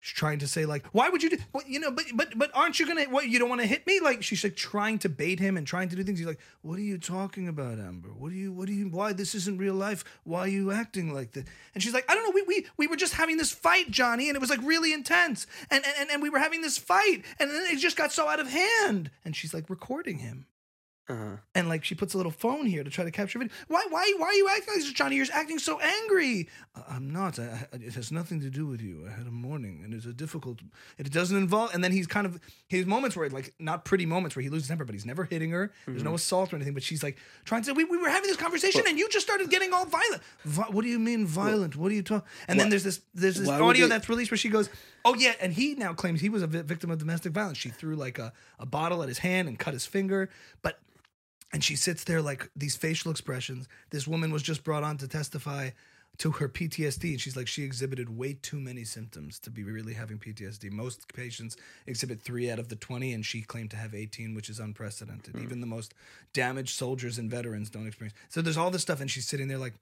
S2: she's trying to say like why would you do what you know but but but aren't you gonna what you don't want to hit me? Like she's like trying to bait him and trying to do things. He's like what are you talking about amber? What are you what are you why this isn't real life? Why are you acting like this and she's like i don't know. We we, we were just having this fight johnny and it was like really intense. And, and and we were having this fight and then it just got so out of hand. And she's like recording him
S1: Uh-huh.
S2: and like she puts a little phone here to try to capture video. Why? Why? Why are you acting like this, Johnny? You're acting so angry. "Uh, I'm not. I, I- it has nothing to do with you. I had a morning, and it's a difficult. It doesn't involve. And then he's kind of his moments where like not pretty moments where he loses temper, but he's never hitting her. There's no assault or anything. But she's like trying to. We, we were having this conversation, and you just started getting all violent. Vi- what do you mean violent? what are you talking? And then there's this there's this audio
S1: they-
S2: that's released where she goes, "Oh yeah," and he now claims he was a vi- victim of domestic violence. She threw like a, a bottle at his hand and cut his finger, but and she sits there like these facial expressions. This woman was just brought on to testify to her PTSD, and she's like, she exhibited way too many symptoms to be really having PTSD. Most patients exhibit three out of the 20, and she claimed to have 18, which is unprecedented. Hmm. Even the most damaged soldiers and veterans don't experience. So there's all this stuff, and she's sitting there like,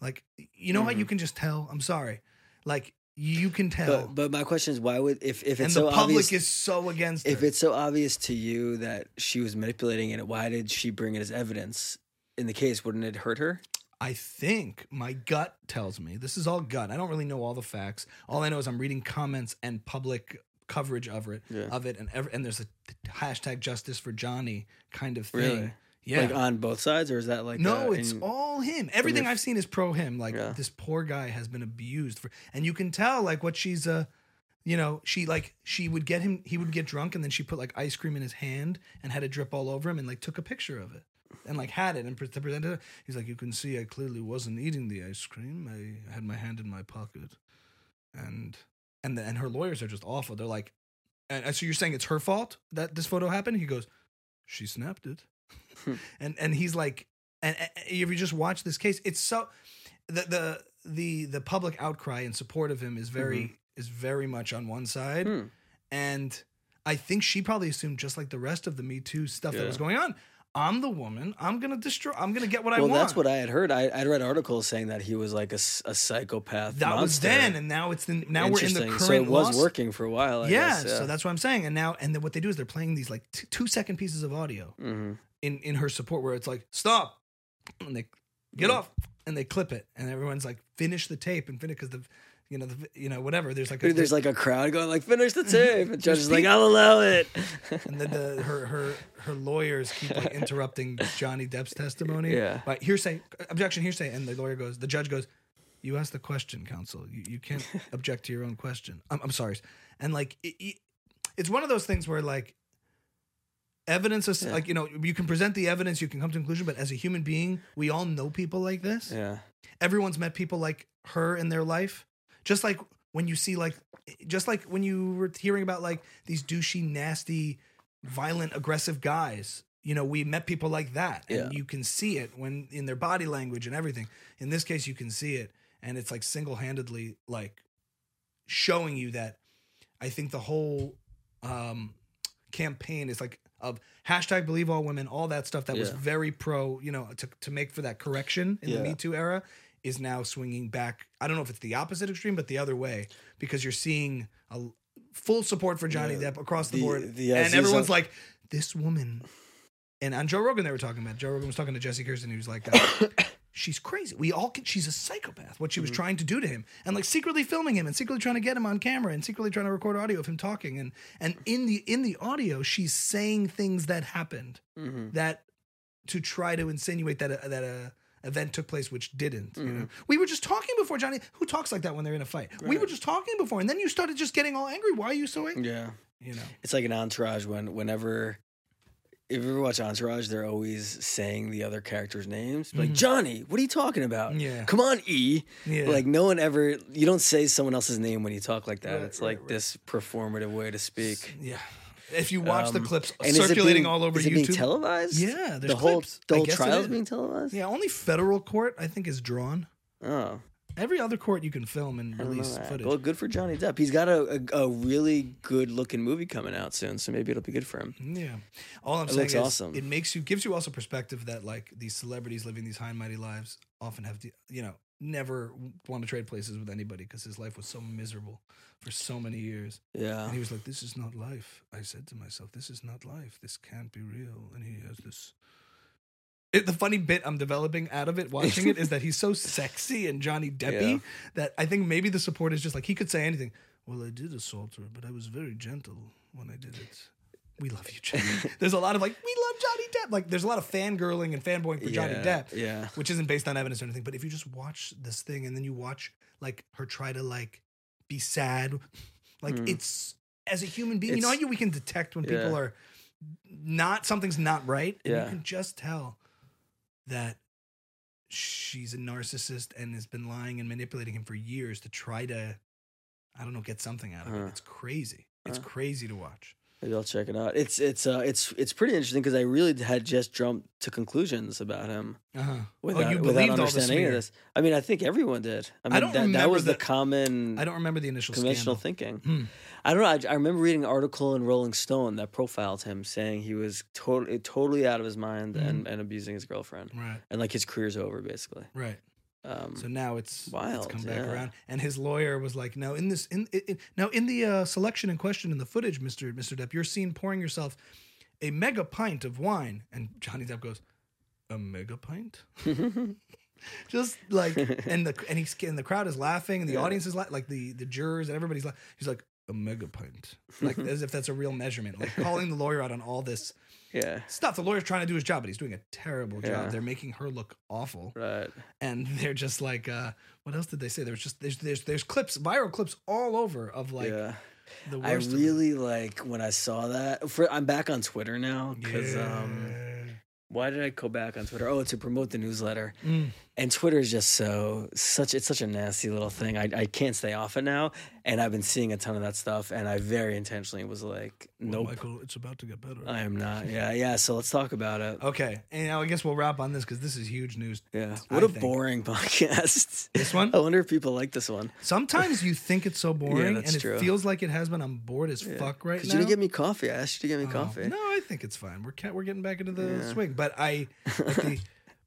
S2: like, you know how you mm-hmm. can just tell? I'm sorry. Like, you can tell.
S1: But but my question is, why would if if it's
S2: and
S1: it's
S2: the
S1: so
S2: public
S1: obvious
S2: is so against
S1: if
S2: her.
S1: it's so obvious to you that she was manipulating it, why did she bring it as evidence in the case? Wouldn't it hurt her?
S2: I think my gut tells me this is all gut. I don't really know all the facts. All I know is I'm reading comments and public coverage of it,
S1: Yeah.
S2: of it, and ev- and there's a hashtag Justice for Johnny kind of thing.
S1: Really?
S2: Yeah.
S1: Like on both sides, or is that like
S2: no,
S1: uh,
S2: it's
S1: in-
S2: all him. Everything I've seen is pro him. Like
S1: Yeah.
S2: this poor guy has been abused for, and you can tell like what she's uh you know, she like she would get him. He would get drunk, and then she put like ice cream in his hand and had it drip all over him, and like took a picture of it, and like had it and pre- presented it. He's like, you can see, I clearly wasn't eating the ice cream. I had my hand in my pocket, and and the, and her lawyers are just awful. They're like, and, and so you're saying it's her fault that this photo happened? He goes, she snapped it, and and he's like, and, and if you just watch this case, it's so the the the the public outcry in support of him is very is very much on one side,
S1: Hmm.
S2: and I think she probably assumed just like the rest of the Me Too stuff that was going on. I'm the woman. I'm gonna destroy. I'm gonna get what I want.
S1: well, that's what I had heard. I, I'd read articles saying that he was like a, a psychopath.
S2: that was then, and now it's the now we're in the current.
S1: So it was
S2: loss-
S1: working for a while. I
S2: yeah,
S1: guess,
S2: so that's what I'm saying. And now, and then what they do is they're playing these like t- two second pieces of audio
S1: hmm
S2: in in her support where it's like stop, and they get
S1: Yeah.
S2: off, and they clip it, and everyone's like finish the tape and finish because the you know the you know whatever. There's like a,
S1: There's like a crowd going like, finish the tape. And judge is like, I'll allow it.
S2: and then the, her her her lawyers keep like interrupting Johnny Depp's testimony.
S1: Yeah.
S2: But hearsay, objection, hearsay, and the lawyer goes, the judge goes, "You asked the question, counsel. You, you can't object to your own question." I'm, I'm sorry, and like it, it- it's one of those things where like evidence is
S1: Yeah.
S2: like you know you can present the evidence you can come to conclusion but as a human being we all know people like this
S1: Yeah.
S2: everyone's met people like her in their life just like when you see like just like when you were hearing about like these douchey nasty violent aggressive guys you know we met people like that and
S1: Yeah.
S2: you can see it when in their body language and everything in this case you can see it and it's like single-handedly like showing you that i think the whole um campaign is like of hashtag believe all women all that stuff that was
S1: Yeah.
S2: very pro you know to, to make for that correction in the
S1: Yeah.
S2: me too era is now swinging back i don't know if it's the opposite extreme but the other way because you're seeing a full support for johnny depp across the,
S1: The-
S2: board
S1: the
S2: and
S1: Aziz
S2: everyone's like this woman and on joe rogan they were talking about joe rogan was talking to jesse kirsten he was like uh, she's crazy. We all can, she's a psychopath what she was trying to do to him and like secretly filming him and secretly trying to get him on camera and secretly trying to record audio of him talking and and in the in the audio she's saying things that happened
S1: hmm
S2: that to try to insinuate that a, that a event took place which didn't you
S1: Mm-hmm.
S2: know we were just talking before johnny. Who talks like that when they're in a fight? We were just talking before and then you started just getting all angry. Why are you so angry?
S1: Yeah.
S2: you know?
S1: It's like an entourage when whenever if you ever watch Entourage, they're always saying the other characters' names. Like, Johnny, what are you talking about?
S2: Mm-hmm. Yeah.
S1: Come on, E.
S2: Yeah.
S1: Like no one ever you don't say someone else's name when you talk like that.
S2: Right,
S1: it's
S2: right,
S1: like
S2: right.
S1: this performative way to speak.
S2: yeah if you watch the
S1: Um,
S2: clips
S1: is it
S2: circulating
S1: being-
S2: all over
S1: is it
S2: youtube
S1: being televised?
S2: Yeah, there's
S1: the whole
S2: clips.
S1: the
S2: I
S1: whole
S2: guess it
S1: trial
S2: is
S1: being televised.
S2: yeah only federal court i think is drawn
S1: Oh,
S2: every other court you can film and
S1: I don't know
S2: release footage
S1: Well, good for Johnny Depp. He's got a, a, a really good looking movie coming out soon, so maybe it'll be good for him.
S2: Yeah. All I'm
S1: It
S2: saying is
S1: awesome.
S2: it makes you gives you also perspective that like these celebrities living these high and mighty lives often have to, you know, never want to trade places with anybody because his life was so miserable for so many years.
S1: Yeah.
S2: And he was like, This is not life. I said to myself, This is not life. This can't be real. And he has this it, the funny bit I'm developing out of it, watching it, is that he's so sexy and Johnny Deppy
S1: Yeah.
S2: that I think maybe the support is just like he could say anything. Well, I did assault her, but I was very gentle when I did it. We love you, Johnny. there's a lot of like, we love Johnny Depp. Like, there's a lot of fangirling and fanboying for Johnny
S1: Yeah,
S2: Depp,
S1: Yeah.
S2: which isn't based on evidence or anything. But if you just watch this thing and then you watch like her try to like be sad, like
S1: Mm.
S2: it's as a human being, you know how you we can detect when people are not something's not right, and
S1: Yeah.
S2: you can just tell that she's a narcissist and has been lying and manipulating him for years to try to, I don't know, get something out of it.
S1: Huh.
S2: It's crazy. It's
S1: Huh.
S2: crazy to watch.
S1: Maybe I'll check it out. It's it's uh it's it's pretty interesting because I really had just jumped to conclusions about him
S2: Uh-huh.
S1: without,
S2: oh, you
S1: without
S2: believed all the
S1: understanding any of this. I mean, I think everyone did. I mean,
S2: don't
S1: that, that was the,
S2: the-
S1: common
S2: I don't remember the initial
S1: conventional
S2: scandal.
S1: thinking.
S2: Hmm.
S1: I don't know. I, I remember reading an article in Rolling Stone that profiled him, saying he was totally totally out of his mind
S2: Mm-hmm.
S1: and, and abusing his girlfriend,
S2: Right,
S1: and like his career's over basically.
S2: right.
S1: Um,
S2: So now it's
S1: Wild,
S2: it's come back
S1: yeah.
S2: around, and his lawyer was like, "No, in this, in, in now in the uh, selection in question in the footage, Mister Mister Depp, you're seen pouring yourself a mega pint of wine," and Johnny Depp goes, "A mega pint." Just like, and the and he's and the crowd is laughing, and the
S1: Yeah.
S2: audience is la- like the the jurors and everybody's like, he's like a megapint. like as if that's a real measurement, like calling the lawyer out on all this
S1: yeah,
S2: stuff. The lawyer's trying to do his job, but he's doing a terrible job.
S1: Yeah.
S2: They're making her look awful
S1: right.
S2: and they're just like uh what else did they say there was just there's there's there's clips viral clips all over of like
S1: yeah.
S2: the
S1: I
S2: worst of
S1: really like when I saw that. For I'm back on Twitter now because um, why did I go back on Twitter? Oh, to promote the newsletter.
S2: Mm.
S1: And Twitter is just so such it's such a nasty little thing. I, I can't stay off it now. And I've been seeing a ton of that stuff and I very intentionally was like,
S2: Well,
S1: Nope.
S2: Michael it's about to get better
S1: I am not. Yeah, yeah. So let's talk about it.
S2: okay and now I guess we'll wrap on this because this is huge news
S1: Yeah. What a
S2: think.
S1: boring podcast.
S2: This one?
S1: I wonder if people like this one.
S2: sometimes you think it's so boring
S1: that's
S2: and it
S1: true.
S2: feels like it has been I'm bored as
S1: Yeah.
S2: fuck right now Because
S1: you didn't get me coffee. I asked you to get me
S2: Oh,
S1: coffee.
S2: no I think it's fine we're we're getting back into the
S1: Yeah.
S2: swing but I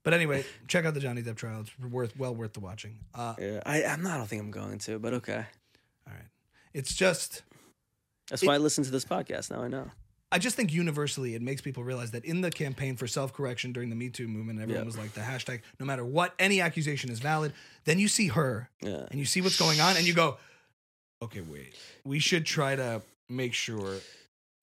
S2: but, anyway check out the Johnny Depp trial it's worth well worth the watching uh
S1: Yeah. I, I'm not I don't think I'm going to, but okay.
S2: all right it's just
S1: That's
S2: It-
S1: why I listen to this podcast. Now I know.
S2: I just think universally it makes people realize that in the campaign for self correction during the Me Too movement, everyone
S1: Yeah.
S2: was like the hashtag, no matter what, any accusation is valid. Then you see her
S1: Yeah.
S2: and you see what's going on and you go, okay, wait, we should try to make sure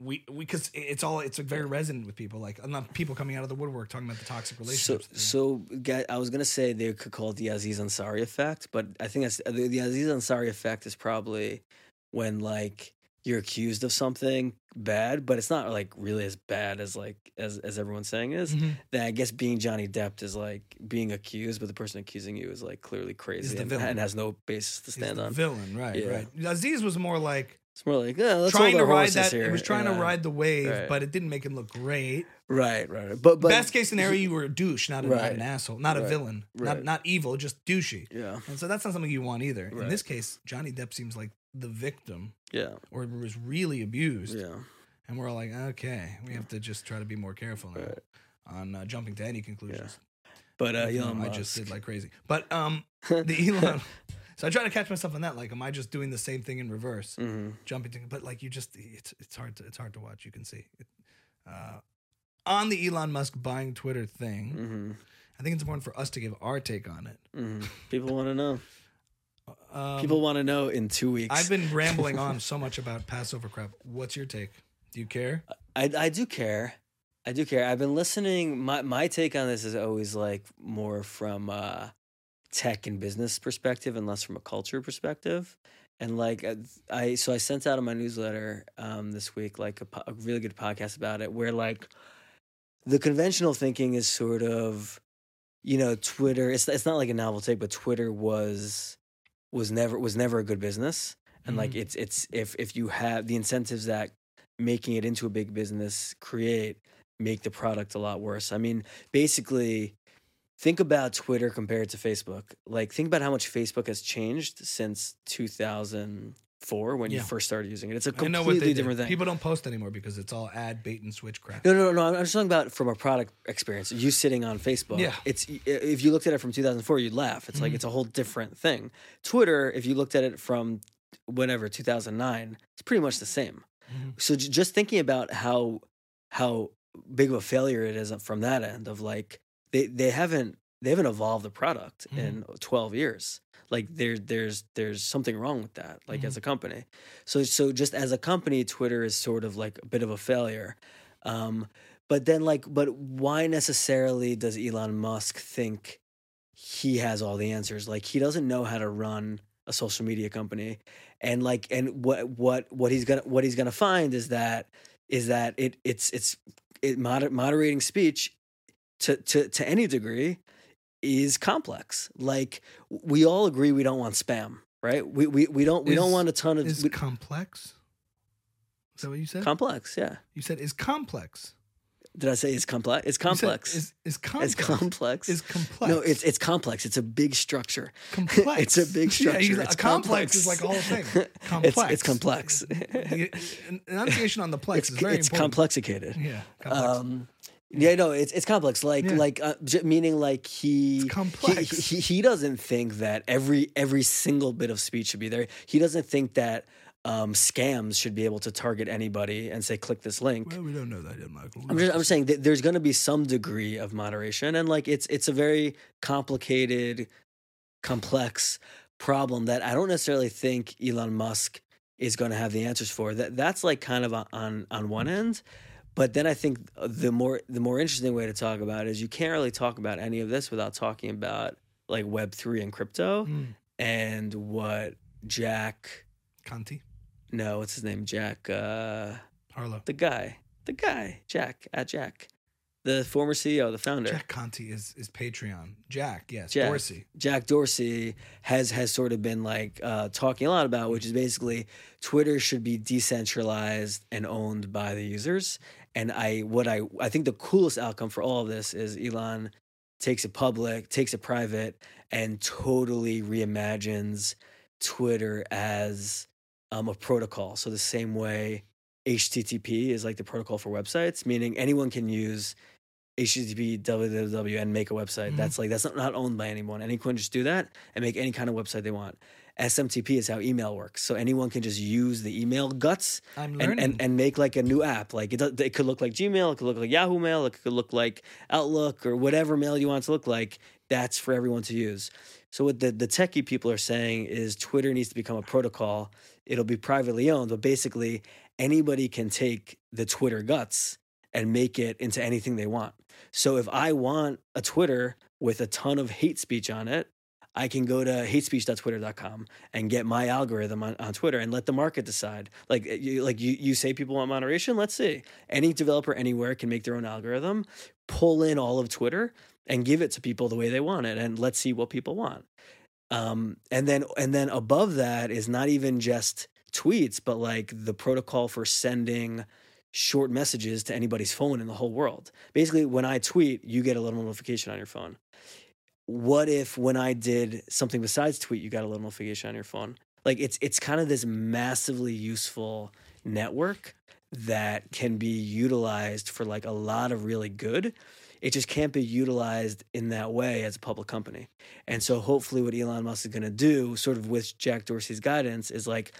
S2: we, because it's all, it's very resonant with people. Like enough people coming out of the woodwork talking about the toxic
S1: So,
S2: relationships.
S1: so guy- I was gonna say they could call it the Aziz Ansari effect, but I think that's the, the Aziz Ansari effect is probably when like you're accused of something bad, but it's not like really as bad as like as as everyone's saying is.
S2: Mhm.
S1: Then I guess being Johnny Depp is like being accused, but the person accusing you is like clearly crazy and, and has no basis to stand
S2: the
S1: on.
S2: villain, right?
S1: Yeah.
S2: Right. Aziz was more like
S1: It's more like yeah, let's
S2: trying
S1: hold
S2: to ride that.
S1: here.
S2: It was trying to ride the wave,
S1: Right.
S2: but it didn't make him look great.
S1: Right, right. But but
S2: Best case scenario, you were a douche, not, a, not an asshole, not a villain,
S1: Right.
S2: not not evil, just douchey.
S1: yeah,
S2: And so that's not something you want either. In this case, Johnny Depp seems like the victim
S1: yeah,
S2: or was really abused.
S1: yeah.
S2: And we're all like, okay, we have to just try to be more careful now
S1: Right.
S2: on uh, jumping to any conclusions.
S1: But uh,
S2: Even though
S1: Elon
S2: I just did like crazy. But um, the Elon. So I try to catch myself on that. Like, am I just doing the same thing in reverse,
S1: Mhm.
S2: jumping to? But like, you just it's it's hard to it's hard to watch. You can see. It, uh, on the Elon Musk buying Twitter thing,
S1: Mhm.
S2: I think it's important for us to give our take on it.
S1: Mhm. People want to know.
S2: Um,
S1: People want to know in two weeks.
S2: I've been rambling on so much about Passover crap. What's your take? Do you care?
S1: I I do care. I do care. I've been listening. My my take on this is always like more from uh, tech and business perspective, and less from a culture perspective. And like uh, I, so I sent out in my newsletter um, this week like a, po- a really good podcast about it, where like the conventional thinking is sort of, you know, Twitter. It's it's not like a novel take, but Twitter was was never was never a good business, and like it's it's if if you have the incentives that making it into a big business create make the product a lot worse. I mean, basically, think about Twitter compared to Facebook. Like, think about how much Facebook has changed since 2004 when
S2: Yeah.
S1: you first started using it. It's a
S2: I know what
S1: completely different
S2: did.
S1: thing.
S2: People don't post anymore because it's all ad bait and switch crap.
S1: No, no, no. I'm just talking about from a product experience. You sitting on Facebook.
S2: Yeah.
S1: It's if you looked at it from 2004, you'd laugh. It's like
S2: Mhm.
S1: it's a whole different thing. Twitter, if you looked at it from whenever 2009, it's pretty much the same.
S2: Mhm.
S1: So j- just thinking about how how big of a failure it is from that end of like they they haven't they haven't evolved the product
S2: Mhm.
S1: in 12 years. Like there there's there's something wrong with that like as a company. So so just as a company Twitter is sort of like a bit of a failure. Um but then like but why necessarily does Elon Musk think he has all the answers? Like he doesn't know how to run a social media company and like and what what what he's gonna what he's gonna find is that is that it it's it's it moder- moderating speech to to to any degree is complex like we all agree we don't want spam right we we, we don't we don't want a ton of
S2: Is
S1: we-
S2: complex? Is that what you said?
S1: complex yeah
S2: you said is complex.
S1: did i say it's complex it's complex
S2: Is is complex?
S1: it's complex
S2: Is complex?
S1: no it's it's complex it's a big structure
S2: complex.
S1: it's a big structure
S2: he's-
S1: it's
S2: a complex, is like a whole thing. Complex.
S1: it's, it's complex
S2: The enunciation on the plex
S1: it's,
S2: is very
S1: it's
S2: important.
S1: complexicated
S2: Yeah, complex.
S1: Um, yeah, no, it's it's complex. Like
S2: Yeah.
S1: like uh, j- meaning like he
S2: It's complex.
S1: He, he he doesn't think that every every single bit of speech should be there. He doesn't think that um, scams should be able to target anybody and say click this link.
S2: well, we don't know that yet, Michael.
S1: I'm just I'm just saying that there's going to be some degree of moderation, and like it's it's a very complicated, complex problem that I don't necessarily think Elon Musk is going to have the answers for. That that's like kind of on on one end, but then I think the more the more interesting way to talk about it is you can't really talk about any of this without talking about like Web three and crypto
S2: Mm,
S1: and what Jack
S2: Conte,
S1: no what's his name Jack. Uh,
S2: Harlow.
S1: the guy, the guy, Jack at Jack, the former CEO, the founder,
S2: Jack Conte is is Patreon. Jack, yes,
S1: Jack.
S2: Dorsey.
S1: Jack Dorsey has has sort of been like uh, talking a lot about, which is basically Twitter should be decentralized and owned by the users. And I, what I, I think the coolest outcome for all of this is Elon takes it public, takes it private, and totally reimagines Twitter as um, a protocol. So the same way HTTP is like the protocol for websites, meaning anyone can use HTTP www and make a website.
S2: Mhm.
S1: That's like that's not, not owned by anyone. Anyone can just do that and make any kind of website they want. SMTP is how email works. So anyone can just use the email guts and, and, and make like a new app. Like it, does, it could look like Gmail, it could look like Yahoo Mail, it could look like Outlook or whatever mail you want to look like. That's for everyone to use. So what the, the techie people are saying is Twitter needs to become a protocol. It'll be privately owned, but basically anybody can take the Twitter guts and make it into anything they want. So if I want a Twitter with a ton of hate speech on it, I can go to hatespeech.twitter.com and get my algorithm on, on Twitter and let the market decide. Like you, like you, you say people want moderation. Let's see. Any developer anywhere can make their own algorithm, pull in all of Twitter, and give it to people the way they want it, and let's see what people want. Um, and then and then above that is not even just tweets, but like the protocol for sending short messages to anybody's phone in the whole world. Basically, when I tweet, you get a little notification on your phone. What if when I did something besides tweet, you got a little notification on your phone? Like it's it's kind of this massively useful network that can be utilized for like a lot of really good. It just can't be utilized in that way as a public company. And so hopefully what Elon Musk is going to do sort of with Jack Dorsey's guidance is like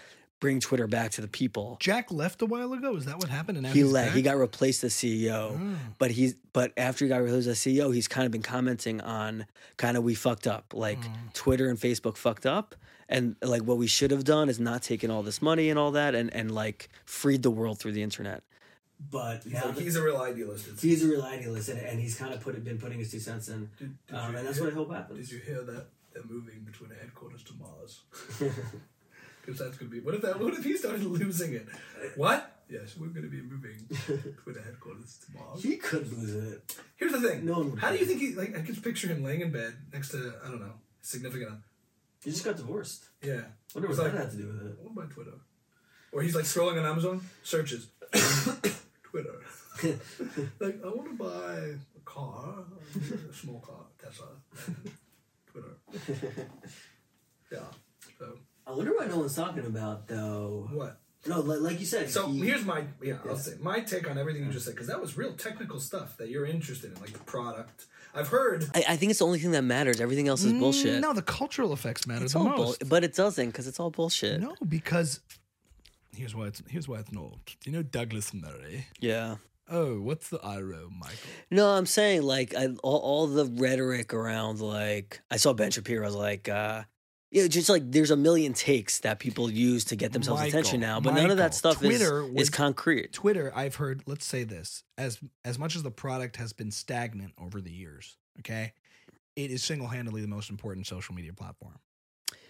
S1: bring Twitter back to the people.
S2: Jack left a while ago. Is that what happened? And now
S1: He
S2: he's
S1: left. He got replaced as CEO,
S2: Oh.
S1: but he's but after he got replaced as CEO, he's kind of been commenting on kind of we fucked up, like
S2: Mm.
S1: Twitter and Facebook fucked up, and like what we should have done is not taken all this money and all that, and and like freed the world through the internet. But
S3: He's, like, he's a real idealist. It's,
S1: he's a real idealist, and, and he's kind of put been putting his two cents in,
S3: did, did
S1: um,
S3: you
S1: and that's
S3: hear-
S1: what I hope happens.
S3: Did you hear that they're moving between the headquarters to Mars? Because that's gonna be. What if that? What if he started losing it? What? Yes, we're gonna be moving the headquarters tomorrow.
S1: He could lose it.
S3: Here's the thing.
S1: No one
S3: How do you think he? Like, I can picture him laying in bed next to I don't know, significant.
S1: He just got divorced.
S3: Yeah.
S1: Wonder what
S3: like,
S1: that had to do with it.
S3: What about Twitter? Or he's like scrolling on Amazon, searches Twitter. like I want to buy a car, a small car, Tesla. Twitter. Yeah. So
S1: I wonder what no one's talking about though.
S3: what?
S1: No, li- like you said.
S3: So
S1: he-
S3: here's my yeah, I'll say my take on everything you just said because that was real technical stuff that you're interested in, like the product. I've heard.
S1: I, I think it's the only thing that matters. Everything else is bullshit.
S2: No, the cultural effects matter
S1: it's
S2: the
S1: all
S2: most.
S1: bull, but it doesn't because it's all bullshit.
S2: No, because here's why it's here's why it's not. You know Douglas Murray.
S1: Yeah.
S2: Oh, what's the IRO, Michael?
S1: No, I'm saying like I, all, all the rhetoric around like I saw Ben Shapiro's like uh yeah, just like there's a million takes that people use to get themselves
S2: Michael,
S1: attention now, but none of that stuff
S2: Twitter
S1: is
S2: was-
S1: is concrete.
S2: Twitter, I've heard. Let's say this: as as much as the product has been stagnant over the years, okay, it is single handedly the most important social media platform.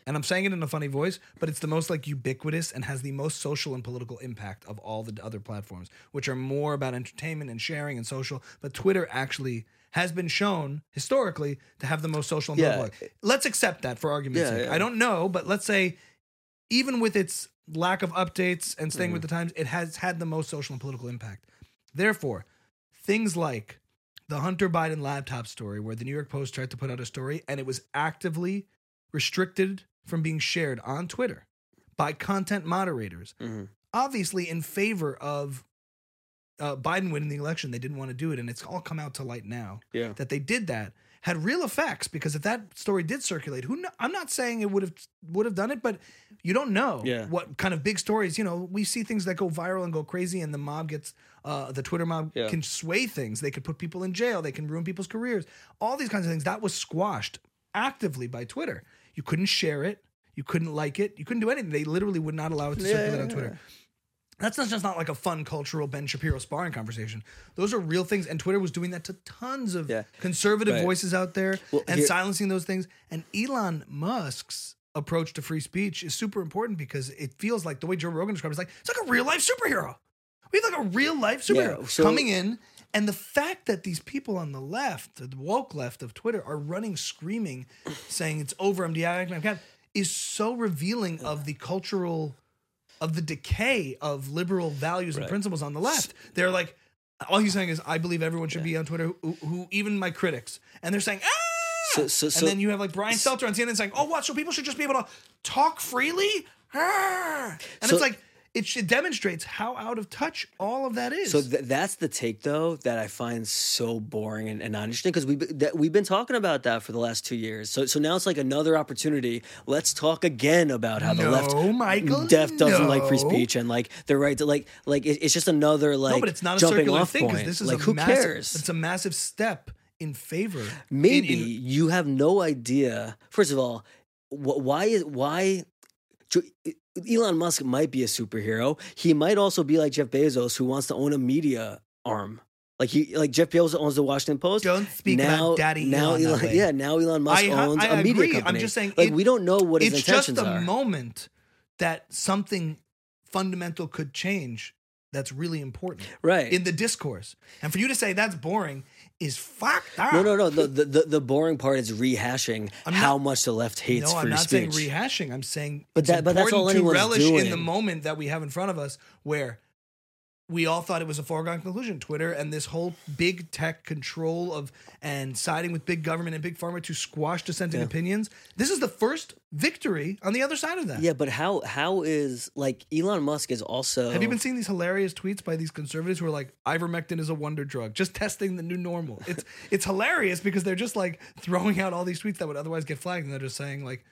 S2: And I'm saying it in a funny voice, but it's the most like ubiquitous and has the most social and political impact of all the other platforms, which are more about entertainment and sharing and social. But Twitter actually has been shown historically to have the most social and
S1: Yeah.
S2: political. Let's accept that for argument's
S1: Yeah,
S2: sake.
S1: yeah.
S2: I don't know, but let's say even with its lack of updates and staying with
S1: Mm-hmm.
S2: the times, it has had the most social and political impact. Therefore, things like the Hunter Biden laptop story, where the New York Post tried to put out a story and it was actively restricted from being shared on Twitter by content moderators,
S1: Mhm.
S2: obviously in favor of uh, Biden winning the election. They didn't want to do it, and it's all come out to light now
S1: Yeah.
S2: that they did that had real effects because if that story did circulate who kno- i'm not saying it would have would have done it but you don't know
S1: Yeah.
S2: what kind of big stories you know we see things that go viral and go crazy and the mob gets uh, the twitter mob
S1: Yeah.
S2: can sway things they could put people in jail they can ruin people's careers all these kinds of things that was squashed actively by twitter you couldn't share it you couldn't like it you couldn't do anything they literally would not allow it to
S1: Yeah,
S2: circulate on twitter. That's not just not like a fun cultural Ben Shapiro sparring conversation. Those are real things, and Twitter was doing that to tons of
S1: Yeah.
S2: conservative
S1: Right.
S2: voices out there
S1: Well,
S2: and
S1: here-
S2: silencing those things. And Elon Musk's approach to free speech is super important because it feels like the way Joe Rogan described it, it's like it's like a real life superhero. We have like a real life superhero
S1: Yeah, so-
S2: coming in. And the fact that these people on the left, the woke left of Twitter, are running screaming, saying it's over, I'm deactivating, is so revealing of the cultural of the decay of liberal values and principles on the left. They're like, all he's saying is, I believe everyone should be on Twitter, who, who even my critics, and they're saying, ah.
S1: So- so- so-
S2: and then you have like Brian Stelter on CNN saying, oh, what? So people should just be able to talk freely, Ah. and it's like it, it demonstrates how out of touch all of that is.
S1: So th- that's the take, though, that I find so boring and, and not interesting because we've been- that we've been talking about that for the last two years. So so now it's like another opportunity. Let's talk again about how the
S2: No,
S1: left,
S2: Michael,
S1: def doesn't like free speech and like the right to like like it, it's just another like
S2: no, but it's not a
S1: jumping
S2: circular
S1: off
S2: thing because
S1: point.
S2: this is
S1: like who
S2: massive,
S1: cares?
S2: It's a massive step in favor.
S1: Maybe
S2: in- in-
S1: you have no idea. First of all, why is why Elon Musk might be a superhero. He might also be like Jeff Bezos, who wants to own a media arm. Like he, like Jeff Bezos owns the Washington Post.
S2: Don't speak
S1: now,
S2: about Daddy
S1: now
S2: Elon way.
S1: yeah, now Elon Musk
S2: I-
S1: owns
S2: I
S1: a media
S2: agree. I'm just saying
S1: like
S2: it-
S1: we don't know what his intentions are.
S2: it's just the
S1: are.
S2: moment that something fundamental could change that's really important
S1: right.
S2: in the discourse. And for you to say that's boring is fucked up.
S1: no, no, no. The, the the boring part is rehashing
S2: I'm
S1: how much the left hates
S2: No, I'm
S1: free
S2: not
S1: speech.
S2: saying rehashing. I'm saying
S1: But that- but that's all
S2: to
S1: anyone's
S2: relish in the moment that we have in front of us where we all thought it was a foregone conclusion. Twitter and this whole big tech control of and siding with big government and big pharma to squash dissenting opinions. This is the first victory on the other side of that.
S1: yeah, but how how is like Elon Musk is also
S2: Have you been seeing these hilarious tweets by these conservatives who are like, ivermectin is a wonder drug, just testing the new normal? It's it's hilarious because they're just like throwing out all these tweets that would otherwise get flagged, and they're just saying like,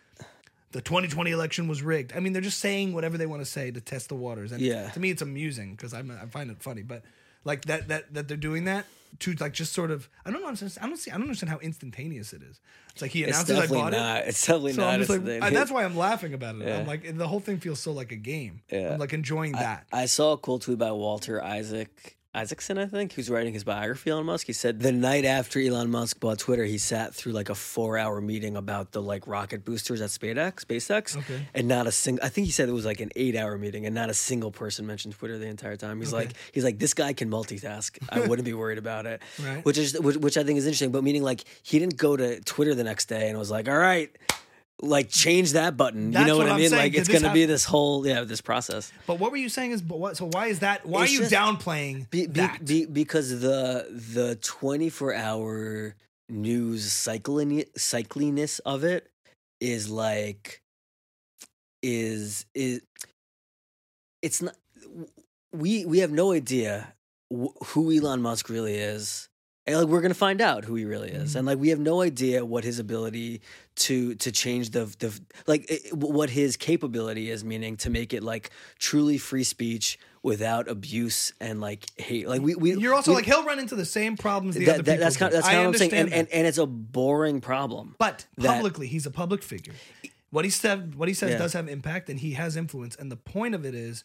S2: the 2020 election was rigged. I mean, they're just saying whatever they want to say to test the waters. And
S1: Yeah.
S2: to me, it's amusing because I I find it funny, but like that that that they're doing that to like just sort of I don't know I don't see I don't understand how instantaneous it is. It's like he announces I bought
S1: not.
S2: it.
S1: It's definitely
S2: So
S1: not.
S2: Like, I- that's why I'm laughing about it.
S1: Yeah.
S2: I'm like, the whole thing feels so like a game.
S1: Yeah.
S2: I'm like enjoying that.
S1: I saw a cool tweet by Walter Isaac Isaacson, I think, who's writing his biography on Musk. He said the night after Elon Musk bought Twitter, he sat through like a four-hour meeting about the like rocket boosters at SpaceX, SpaceX,
S2: Okay.
S1: and not a single. I think he said it was like an eight-hour meeting, and not a single person mentioned Twitter the entire time. He's
S2: Okay.
S1: like, he's like, this guy can multitask. I wouldn't be worried about it,
S2: Right.
S1: which is which, which I think is interesting. But meaning like he didn't go to Twitter the next day and was like, all right. Like change that button,
S2: That's
S1: you know what,
S2: what
S1: I mean?
S2: saying.
S1: Like
S2: Did
S1: it's gonna be this whole yeah this process.
S2: But what were you saying is, but what? So why is that? Why
S1: It's
S2: are you
S1: just-
S2: downplaying
S1: Be, be,
S2: that?
S1: be, because the the 24 hour news cycling cycliness of it is like is is it's not we we have no idea wh- who Elon Musk really is. And like we're gonna find out who he really is,
S2: Mhm.
S1: and like we have no idea what his ability to to change the the like it, what his capability is, meaning to make it like truly free speech without abuse and like hate. Like we we
S2: You're also
S1: we-
S2: like he'll run into the same problems the
S1: that,
S2: other
S1: that-
S2: people
S1: that's kind
S2: do.
S1: that's kind of what I'm saying, and,
S2: understand
S1: and and it's a boring problem.
S2: But
S1: that-
S2: publicly, he's a public figure. What he said, what he says,
S1: Yeah.
S2: does have impact, and he has influence. And the point of it is,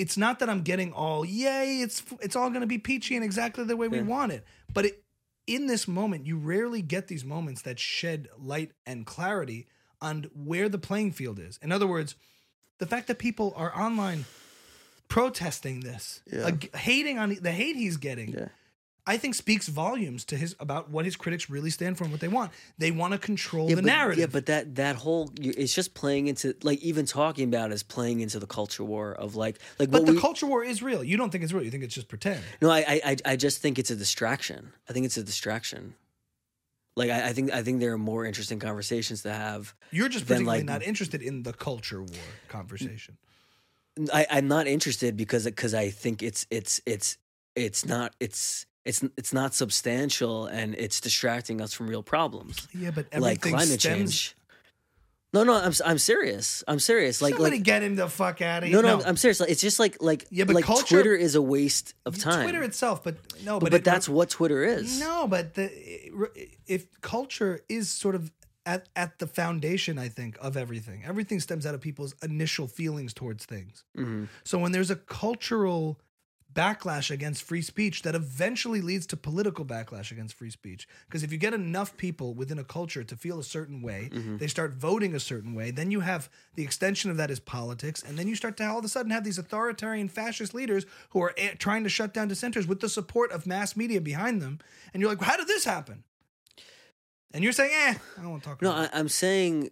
S2: it's not that I'm getting all yay. It's it's all going to be peachy and exactly the way we
S1: Yeah.
S2: want it. But it, in this moment, you rarely get these moments that shed light and clarity on where the playing field is. In other words, the fact that people are online protesting this,
S1: Yeah.
S2: hating on the hate he's getting.
S1: Yeah.
S2: I think speaks volumes to his about what his critics really stand for and what they want. They want to control
S1: Yeah,
S2: the
S1: but,
S2: narrative.
S1: Yeah, but that that whole it's just playing into like even talking about it is playing into the culture war of like like
S2: But the
S1: we,
S2: culture war is real. You don't think it's real. You think it's just pretend.
S1: No, I, I I just think it's a distraction. I think it's a distraction. Like I, I think I think there are more interesting conversations to have.
S2: You're just particularly
S1: like-
S2: not interested in the culture war conversation.
S1: I, I'm not interested because because I think it's it's it's it's not it's it's it's not substantial and it's distracting us from real problems
S2: Yeah, but
S1: like climate
S2: stems.
S1: change. No, no, I'm I'm serious. I'm serious. Like
S2: Somebody
S1: like
S2: get him the fuck out of
S1: no,
S2: here.
S1: no, I'm serious. Like it's just like like
S2: Yeah, but
S1: like
S2: culture-
S1: Twitter is a waste of time.
S2: Twitter itself, but no,
S1: but,
S2: but,
S1: but
S2: it-
S1: that's what Twitter is.
S2: No, but the, if culture is sort of at, at the foundation, I think, of everything. Everything stems out of people's initial feelings towards things.
S1: Mhm.
S2: So when there's a cultural backlash against free speech that eventually leads to political backlash against free speech. Because if you get enough people within a culture to feel a certain way they start voting a certain way then you have the extension of that is politics and then you start to all of a sudden have these authoritarian fascist leaders who are eh, trying to shut down dissenters with the support of mass media behind them and you're like how did this happen? And you're saying eh i don't want to talk
S1: No,
S2: about it.
S1: I, I'm saying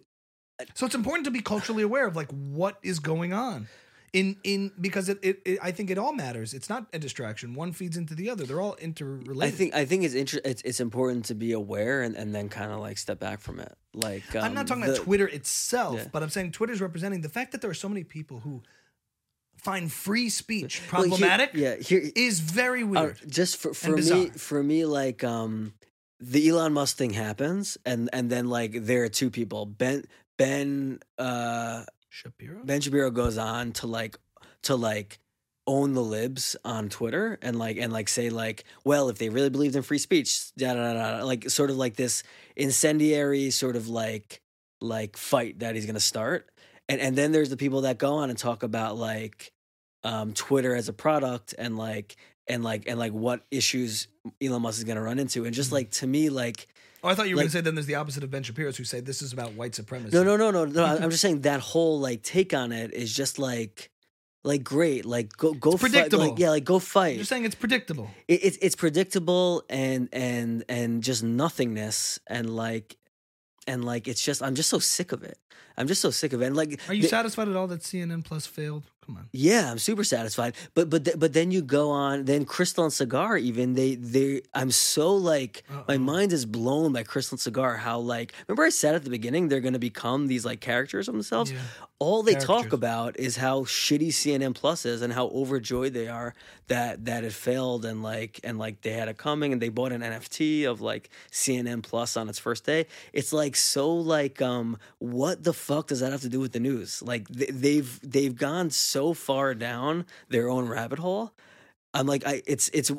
S2: so it's important to be culturally aware of like what is going on in in because it, it, it I think it all matters. It's not a distraction. One feeds into the other. They're all interrelated.
S1: I think I think it's inter- it's it's important to be aware and, and then kind of like step back from it. Like um,
S2: I'm not talking
S1: the-
S2: about Twitter itself,
S1: Yeah.
S2: but I'm saying Twitter's representing the fact that there are so many people who find free speech
S1: Well, here-
S2: problematic
S1: yeah, here
S2: is very
S1: uh,
S2: weird.
S1: just for for me for me like um the Elon Musk thing happens and and then like there are two people Ben Ben uh
S2: Shapiro.
S1: Ben Shapiro goes on to like to like own the libs on Twitter and like and like say like, well, if they really believed in free speech, da da da, da like sort of like this incendiary sort of like like fight that he's gonna start. And and then there's the people that go on and talk about like um Twitter as a product and like and like and like what issues Elon Musk is to run into, and
S2: Mm-hmm.
S1: just like to me, like
S2: Oh, I thought you were
S1: Like-
S2: going to say then there's the opposite of Ben Shapiro's who say this is about white supremacy.
S1: no, no, no, no, no. I'm just saying that whole like take on it is just like like great, like go go fight,
S2: predictable.
S1: like yeah, like go fight.
S2: You're saying it's predictable.
S1: It, it's it's predictable and and and just nothingness and like and like it's just I'm just so sick of it. I'm just so sick of it. And like
S2: Are you satisfied at all that CNN Plus failed? Come on.
S1: Yeah, I'm super satisfied. But but th- but then you go on. Then Krystal and Saagar even they they. I'm so like my
S2: Uh-oh.
S1: mind is blown by Krystal and Saagar. How like remember I said at the beginning they're going to become these like characters of themselves.
S2: Yeah.
S1: All they talk about is how shitty CNN Plus is and how overjoyed they are that that it failed and like and like they had it coming and they bought an NFT of like CNN Plus on its first day. It's like so like um what the fuck does that have to do with the news? Like th- they've they've gone so far down their own rabbit hole. I'm like I it's it's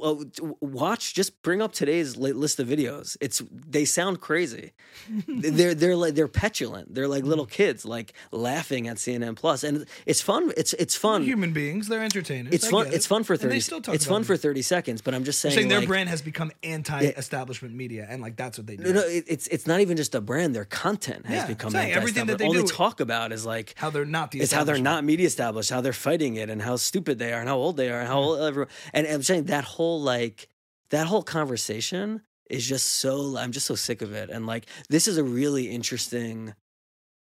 S1: watch just bring up today's list of videos. It's they sound crazy. they're they're like they're petulant. They're like little mm. kids like laughing at CNN Plus and it's fun. It's it's fun.
S2: Human beings, they're entertainers.
S1: It's
S2: I
S1: fun.
S2: get
S1: It's fun for
S2: And
S1: thirty.
S2: they still talk
S1: It's fun
S2: it.
S1: for thirty seconds. But I'm just saying,
S2: saying their
S1: like,
S2: brand has become anti-establishment media, and like that's what they do.
S1: No, no, it, it's it's not even just a brand. Their content has
S2: Yeah,
S1: become
S2: saying everything that they
S1: All
S2: do-
S1: they talk about is like
S2: How they're not the.
S1: it's how they're not media established, how they're fighting it, and how stupid they are, and how old they are, and how old everyone. And I'm saying that whole like that whole conversation is just so. I'm just so sick of it. And like this is a really interesting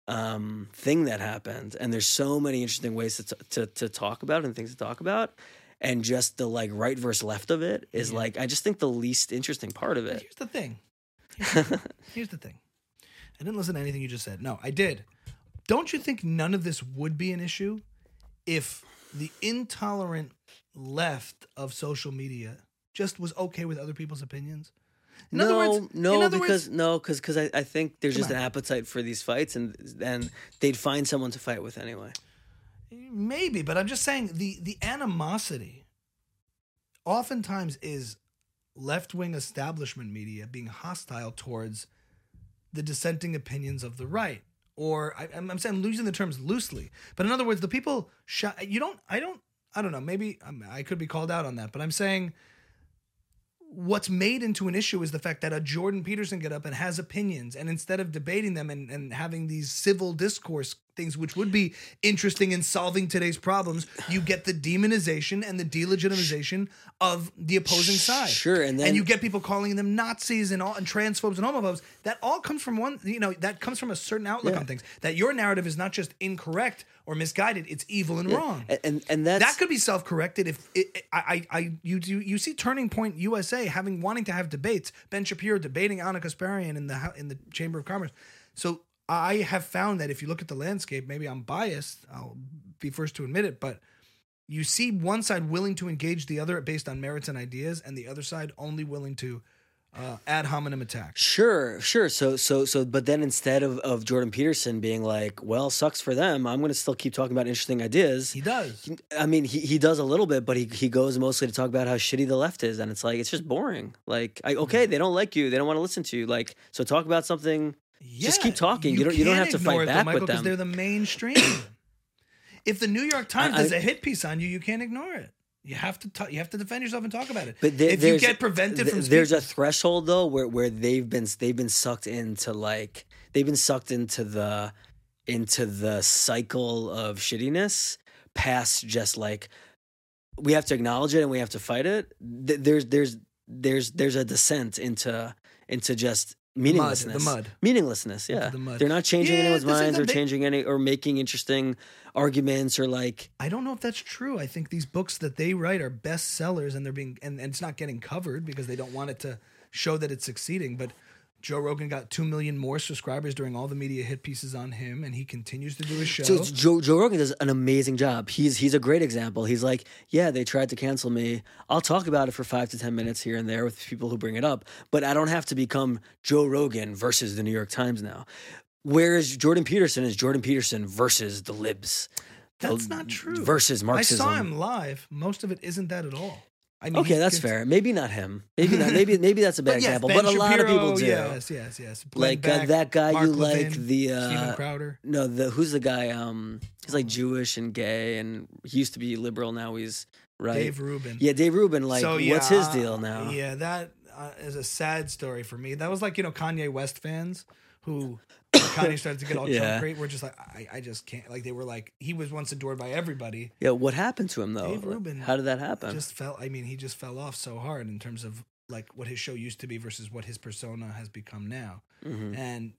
S1: um thing that happened and there's so many interesting ways to, t- to to talk about and things to talk about and just the like right versus left of it is
S2: Yeah.
S1: like i just think the least interesting part of it
S2: Here's the thing. Here's the, here's the thing. I didn't listen to anything you just said. No, I did. Don't you think none of this would be an issue if the intolerant left of social media just was okay with other people's opinions? In
S1: no,
S2: other words,
S1: no, because
S2: words,
S1: no, because because I, I think there's just
S2: on.
S1: an appetite for these fights, and and they'd find someone to fight with anyway.
S2: maybe, but I'm just saying the the animosity oftentimes is left wing establishment media being hostile towards the dissenting opinions of the right. Or I, I'm, I'm saying I'm using the terms loosely, but in other words, the people sh- you don't. I don't. I don't know. Maybe I'm, I could be called out on that, but I'm saying what's made into an issue is the fact that a Jordan Peterson get up and has opinions, and instead of debating them and, and having these civil discourse things, which would be interesting in solving today's problems, you get the demonization and the delegitimization of the opposing side.
S1: Sure, and then-
S2: and you get people calling them Nazis and all and transphobes and homophobes. That all comes from one, you know, that comes from a certain outlook
S1: Yeah.
S2: on things. That your narrative is not just incorrect or misguided; it's evil and wrong
S1: And and, and that's
S2: that could be self-corrected if it, I, I, I, you do, you see Turning Point USA having wanting to have debates. Ben Shapiro debating Ana Kasparian in the in the Chamber of Commerce. So I have found that if you look at the landscape, maybe I'm biased. I'll be first to admit it, but you see one side willing to engage the other based on merits and ideas, and the other side only willing to uh, ad hominem attack.
S1: Sure, sure. So, so, so, but then instead of, of Jordan Peterson being like, well, sucks for them, I'm going to still keep talking about interesting ideas.
S2: He does.
S1: I mean, he, he does a little bit, but he, he goes mostly to talk about how shitty the left is. And it's like, it's just boring. Like, I, okay, they don't like you. They don't want to listen to you. Like, so talk about something. Just keep talking. You don't- you don't have to fight back
S2: Michael,
S1: with them.
S2: They're the mainstream. if the New York Times
S1: I-
S2: does a hit piece on you, you can't ignore it. You have to ta- you have to defend yourself and talk about it.
S1: But there,
S2: if you get prevented
S1: th-
S2: from
S1: there's a threshold though where where they've been they've been sucked into like they've been sucked into the into the cycle of shittiness past just like we have to acknowledge it and we have to fight it. There's there's there's there's a descent into into just meaninglessness.
S2: mud.
S1: Meaninglessness, yeah.
S2: the mud.
S1: They're not changing
S2: Yeah,
S1: anyone's minds or
S2: big-
S1: changing any or making interesting arguments or like
S2: I don't know if that's true. I think these books that they write are bestsellers and they're being and, and it's not getting covered because they don't want it to show that it's succeeding. But Joe Rogan got two million more subscribers during all the media hit pieces on him, and he continues to do his show.
S1: So Joe Joe Rogan does an amazing job. He's he's a great example. He's like, yeah, they tried to cancel me. I'll talk about it for five to ten minutes here and there with people who bring it up, but I don't have to become Joe Rogan versus the New York Times now. Whereas Jordan Peterson is Jordan Peterson versus the libs.
S2: That's not true.
S1: Versus Marxism.
S2: I saw him live. Most of it isn't that at all. I mean,
S1: Okay, that's fair. Maybe not him. Maybe not. Maybe maybe that's a bad
S2: But yes,
S1: example.
S2: Ben
S1: but a lot of people do.
S2: Yes, yes, yes.
S1: Like uh, that guy
S2: Mark
S1: you like
S2: Levin,
S1: the
S2: Steven
S1: uh,
S2: Crowder.
S1: no the who's the guy um he's like Jewish and gay and he used to be liberal now he's right?
S2: Dave Rubin.
S1: Yeah, Dave Rubin. Like,
S2: So,
S1: what's his deal now?
S2: Yeah, that uh, is a sad story for me. That was like you know Kanye West fans who Kanye started to get all
S1: Yeah.
S2: Great. We're just like I, I just can't. Like they were like he was once adored by everybody.
S1: Yeah, what happened to him though?
S2: Dave Rubin
S1: How did that happen?
S2: Just fell. I mean, he just fell off so hard in terms of like what his show used to be versus what his persona has become now.
S1: Mhm.
S2: And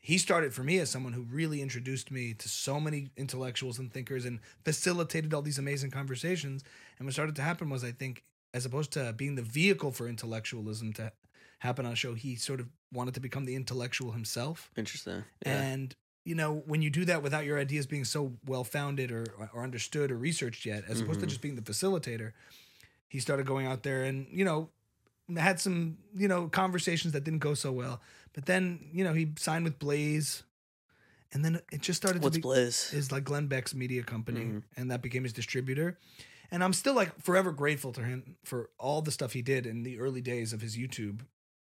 S2: he started for me as someone who really introduced me to so many intellectuals and thinkers and facilitated all these amazing conversations. And what started to happen was, I think, as opposed to being the vehicle for intellectualism to happen on a show, he sort of wanted to become the intellectual himself.
S1: Interesting. Yeah.
S2: And you know, when you do that without your ideas being so well founded or or understood or researched yet, as opposed to
S1: Mhm.
S2: just being the facilitator, he started going out there and you know had some you know conversations that didn't go so well. But then you know he signed with Blaze, and then it just started
S1: What's
S2: to be
S1: Blaze?
S2: is like Glenn Beck's media company,
S1: Mhm.
S2: and that became his distributor. And I'm still like forever grateful to him for all the stuff he did in the early days of his YouTube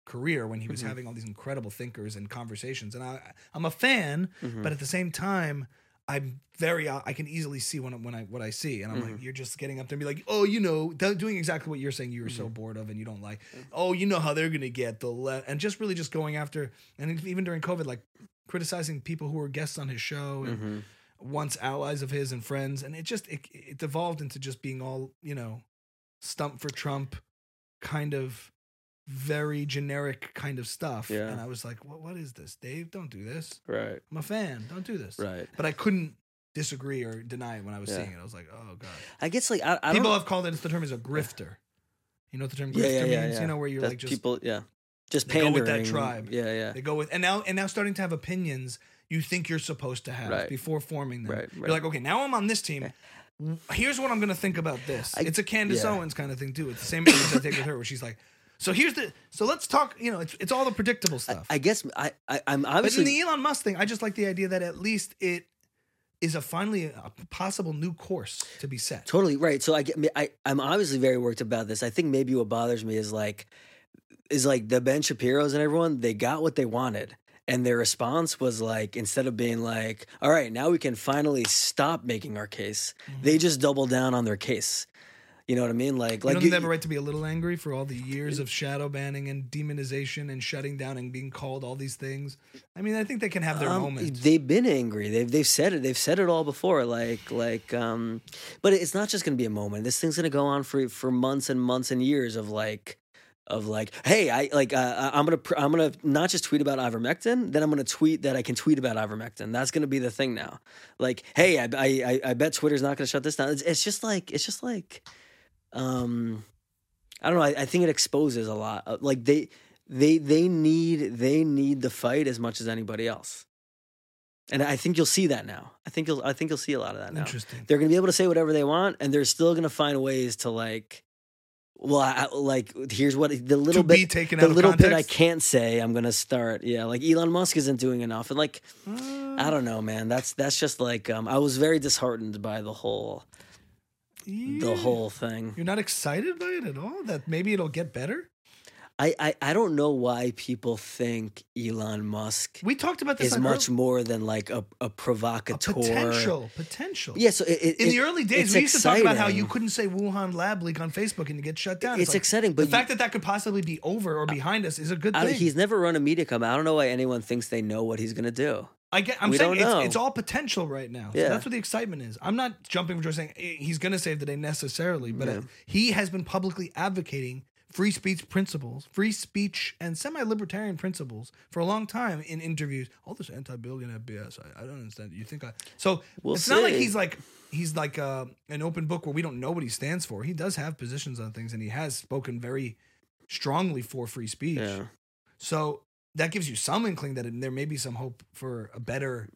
S2: career when he was
S1: Mhm.
S2: having all these incredible thinkers and conversations. And I, I'm a fan,
S1: Mhm.
S2: but at the same time, I'm very I can easily see when when I what I see, and I'm
S1: Mm-hmm.
S2: like, you're just getting up there and be like, oh, you know, doing exactly what you're saying you were
S1: Mm-hmm.
S2: so bored of and you don't like. Oh, you know how they're gonna get the le-, and just really just going after, and even during COVID, like criticizing people who were guests on his show and
S1: Mhm.
S2: once allies of his and friends, and it just it, it devolved into just being all you know, stump for Trump, kind of very generic kind of stuff.
S1: Yeah.
S2: And I was like, what what is this, Dave? Don't do this.
S1: Right.
S2: I'm a fan. Don't do this.
S1: Right.
S2: But I couldn't disagree or deny it when I was
S1: Yeah.
S2: seeing it. I was like, oh god.
S1: I guess like I, I
S2: People have called it. The term is a grifter. You know what the term grifter
S1: yeah, yeah,
S2: means? You know where you're
S1: That's
S2: like just
S1: people. Yeah. Just
S2: They go with that tribe.
S1: Yeah. Yeah.
S2: they go with and now and now starting to have opinions you think you're supposed to have
S1: Right.
S2: before forming them.
S1: Right,
S2: You're like, okay, now I'm on this team. Here's what I'm going to think about this.
S1: I-
S2: it's a Candace
S1: yeah.
S2: Owens kind of thing too. It's the same approach I take with her, where she's like, so here's the so let's talk. You know, it's it's all the predictable stuff.
S1: I guess I, I I'm
S2: but
S1: obviously
S2: in the Elon Musk thing, I just like the idea that at least it is a finally a possible new course to be set.
S1: Totally right. So I get, I, I'm obviously very worked about this. I think maybe what bothers me is like, is like the Ben Shapiro's and everyone. They got what they wanted, and their response was like, instead of being like, "All right, now we can finally stop making our case," they mm-hmm. just double down on their case. You know what I mean? Like,
S2: You
S1: like
S2: don't
S1: you-
S2: have a right to be a little angry for all the years of shadow banning and demonization and shutting down and being called all these things? I mean, I think they can have their
S1: Um,
S2: moments.
S1: They've been angry. They've they've said it. They've said it all before. Like like um, but it's not just gonna be a moment. This thing's gonna go on for for months and months and years of like of like, hey, I like uh, I'm gonna pr- I'm gonna not just tweet about ivermectin, then I'm gonna tweet that I can tweet about ivermectin. That's gonna be the thing now. Like, hey, I I I, I bet Twitter's not gonna shut this down. It's, it's just like it's just like, um, I don't know. I, I think it exposes a lot. Uh, Like they they they need they need the fight as much as anybody else. And I think you'll see that now. I think you'll I think you'll see a lot of that now.
S2: Interesting.
S1: They're going to be able to say whatever they want and they're still going to find ways to like well, I, like here's what the little
S2: To
S1: bit
S2: taken
S1: the little bit I can't say, I'm going to start. Yeah, like Elon Musk isn't doing enough and like
S2: Uh,
S1: I don't know, man. That's that's just like um I was very disheartened by the whole the whole thing.
S2: You're not excited by it at all? That maybe it'll get better?
S1: I, I, I don't know why people think Elon Musk
S2: We talked about this
S1: is much
S2: early-
S1: more than like a, a
S2: a
S1: provocateur.
S2: potential. Potential.
S1: Yeah, so it, it,
S2: In the early days, we used to talk about how you couldn't say Wuhan lab leak on Facebook and you get shut down.
S1: It's
S2: like,
S1: exciting, but
S2: the
S1: you-
S2: fact that that could possibly be over or behind us is a good
S1: I,
S2: thing.
S1: he's never run a media company. I don't know why anyone thinks they know what he's gonna do.
S2: I get. I'm
S1: We
S2: saying it's, it's all potential right now. So
S1: Yeah.
S2: that's what the excitement is. I'm not jumping for joy saying eh, he's going to save the day necessarily, but uh,
S1: Yeah.
S2: he has been publicly advocating free speech principles, free speech and semi-libertarian principles for a long time in interviews. All this anti-billionaire BS. I, I don't understand. You think I? So
S1: We'll
S2: it's not like he's like he's like uh, an open book where we don't know what he stands for. He does have positions on things, and he has spoken very strongly for free speech.
S1: Yeah.
S2: So that gives you some inkling that there may be some hope for a better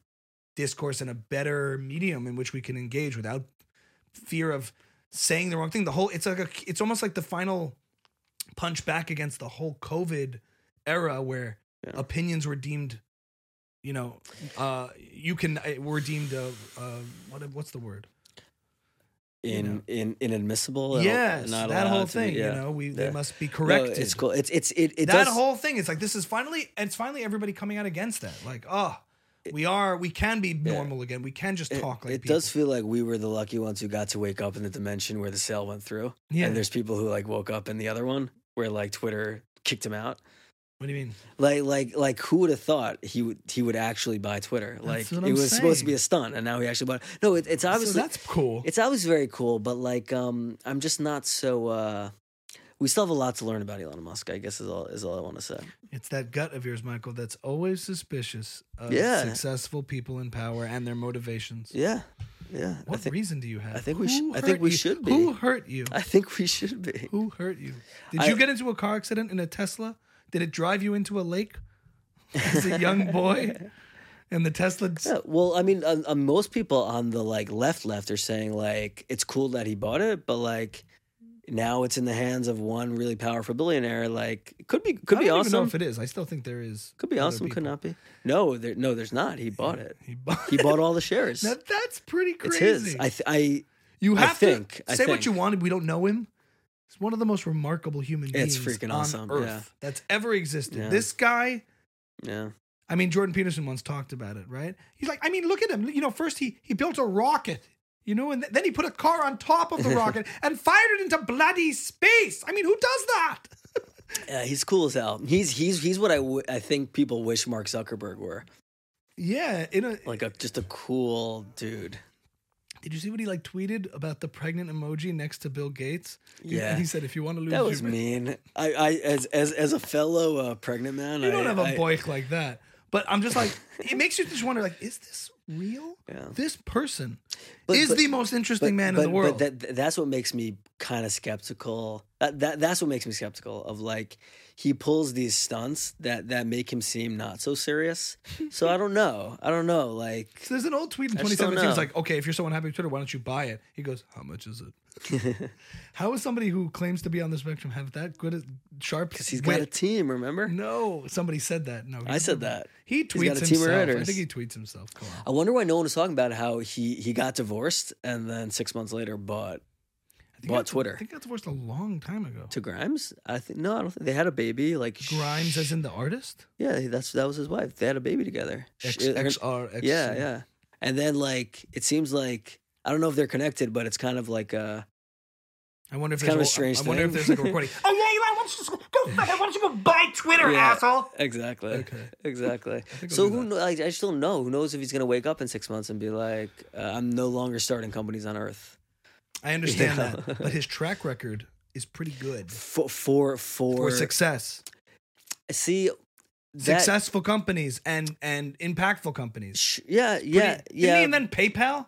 S2: discourse and a better medium in which we can engage without fear of saying the wrong thing. The whole it's like a it's almost like the final punch back against the whole COVID era where
S1: Yeah.
S2: opinions were deemed, you know, uh, you can uh, were deemed uh, uh, what what's the word?
S1: In,
S2: know.
S1: in inadmissible.
S2: yes,
S1: not
S2: that whole
S1: to be-
S2: thing.
S1: yeah.
S2: You know, we
S1: Yeah.
S2: they must be
S1: No,
S2: corrected.
S1: it's cool. It's it's it, it
S2: that
S1: does.
S2: whole thing. It's like this is finally it's finally everybody coming out against that. Like, oh, we are we can be normal again. We can just
S1: It,
S2: talk like
S1: it
S2: people.
S1: does feel like we were the lucky ones who got to wake up in the dimension where the sale went through.
S2: Yeah.
S1: And there's people who like woke up in the other one where like Twitter kicked him out.
S2: What do you mean?
S1: Like like like who would have thought he would he would actually buy Twitter? Like
S2: what
S1: it
S2: I'm
S1: was supposed to be a stunt and now he actually bought it. No, it, it's obviously
S2: so that's cool.
S1: it's always very cool, but like um I'm just not so uh we still have a lot to learn about Elon Musk, I guess is all is all I want to say.
S2: It's that gut of yours, Michael, that's always suspicious of
S1: Yeah.
S2: successful people in power and their motivations.
S1: Yeah. Yeah.
S2: What
S1: think
S2: reason do you have?
S1: I think we should- I think we
S2: you?
S1: should be.
S2: Who hurt you?
S1: I think we should be.
S2: Who hurt you? Did
S1: I-
S2: you get into a car accident in a Tesla? Did it drive you into a lake as a young boy? And the Tesla.
S1: Yeah, well, I mean, uh, uh, most people on the like left left are saying like it's cool that he bought it, but like now it's in the hands of one really powerful billionaire. Like it could be could
S2: I
S1: be
S2: don't even know if it is. I still think there is.
S1: Could be awesome. Could not be. No, there, no, there's not. He bought it.
S2: He bought,
S1: He bought all the shares.
S2: Now that's pretty
S1: it's his. I th- I
S2: you
S1: I
S2: have
S1: think-
S2: to
S1: I
S2: say what you wanted. We don't know him. He's one of the most remarkable human
S1: It's
S2: beings
S1: freaking
S2: on
S1: awesome,
S2: Earth
S1: yeah.
S2: that's ever existed.
S1: Yeah.
S2: This guy.
S1: yeah.
S2: I mean, Jordan Peterson once talked about it, right? He's like, I mean, look at him. You know, first he he built a rocket, you know, and th- then he put a car on top of the rocket and fired it into bloody space. I mean, who does that?
S1: Yeah, he's cool as hell. He's he's he's what I w- I think people wish Mark Zuckerberg were.
S2: Yeah. In a,
S1: Like a just a cool dude.
S2: Did you see what he like tweeted about the pregnant emoji next to Bill Gates?
S1: Yeah.
S2: He said, if you want to lose,
S1: That was
S2: ma-
S1: mean. I, I as as as a fellow uh, pregnant man,
S2: You don't
S1: I,
S2: have a boik like that. But I'm just like, it makes you just wonder, like, is this real?
S1: Yeah.
S2: This person
S1: But-
S2: is
S1: but-
S2: the most interesting man in the world.
S1: But that, that's what makes me kind of skeptical. That, that that's what makes me skeptical of like he pulls these stunts that that make him seem not so serious. So I don't know. I don't know. Like
S2: So there's an old tweet in
S1: I
S2: 2017. It's
S1: know.
S2: like, okay, if you're so unhappy with Twitter, why don't you buy it? He goes, how much is it? how is somebody who claims to be on the spectrum have that good, at sharp?
S1: because he's got a team. Remember?
S2: No, somebody said that. No,
S1: I said that.
S2: He
S1: He's
S2: tweets
S1: got a team of
S2: himself. I think he tweets himself. Come on.
S1: I wonder why no one was talking about how he he got divorced and then six months later bought
S2: I think
S1: bought Twitter.
S2: I think that's divorced a long time ago.
S1: to Grimes. I think no, I don't think they had a baby. Like
S2: Grimes, as in the artist.
S1: yeah, that's that was his wife. They had a baby together.
S2: X,
S1: She- her-
S2: XR, X,
S1: Yeah, yeah. And then like it seems like I don't know if they're connected, but it's kind of like uh
S2: I wonder if
S1: It's kind of a
S2: I-
S1: strange
S2: I wonder if there's like a recording. oh yeah, Eli, why don't you just go? go Why don't you go buy Twitter,
S1: Yeah.
S2: asshole?
S1: exactly.
S2: Okay.
S1: Exactly. So who
S2: that.
S1: know, I, I just don't know. Who knows if he's gonna wake up in six months and be like, uh, I'm no longer starting companies on Earth.
S2: I understand that, but his track record is pretty good
S1: For for for,
S2: for success.
S1: see that
S2: Successful companies and and impactful companies.
S1: sh- yeah
S2: Pretty-
S1: yeah
S2: Didn't
S1: yeah.
S2: invent PayPal?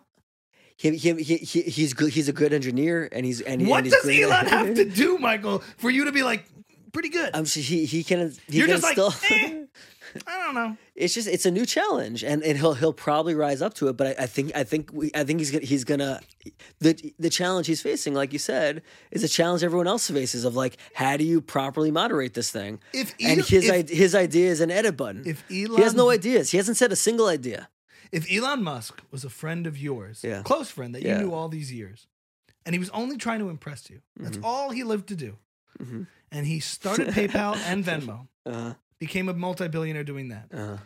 S1: he, he, he, he, he's good. He's a good engineer, and he's and,
S2: what
S1: and he's
S2: does Elon have to do, Michael, for you to be like pretty good?
S1: I'm sure he he can. He
S2: You're
S1: can
S2: just like,
S1: still.
S2: eh. I don't know.
S1: It's just it's a new challenge and, and he'll he'll probably rise up to it but I, I think I think we, I think he's gonna he's gonna the the challenge he's facing like you said is a challenge everyone else faces of like how do you properly moderate this thing
S2: If
S1: and
S2: Elon-
S1: his
S2: if-
S1: ide- his idea is an edit button
S2: If Elon,
S1: he has no ideas he hasn't said a single idea
S2: If Elon Musk was a friend of yours,
S1: Yeah.
S2: close friend that you
S1: Yeah.
S2: knew all these years, and he was only trying to impress you, that's
S1: Mm-hmm.
S2: all he lived to do. And he started PayPal and Venmo,
S1: uh,
S2: became a multi-billionaire doing that.
S1: uh,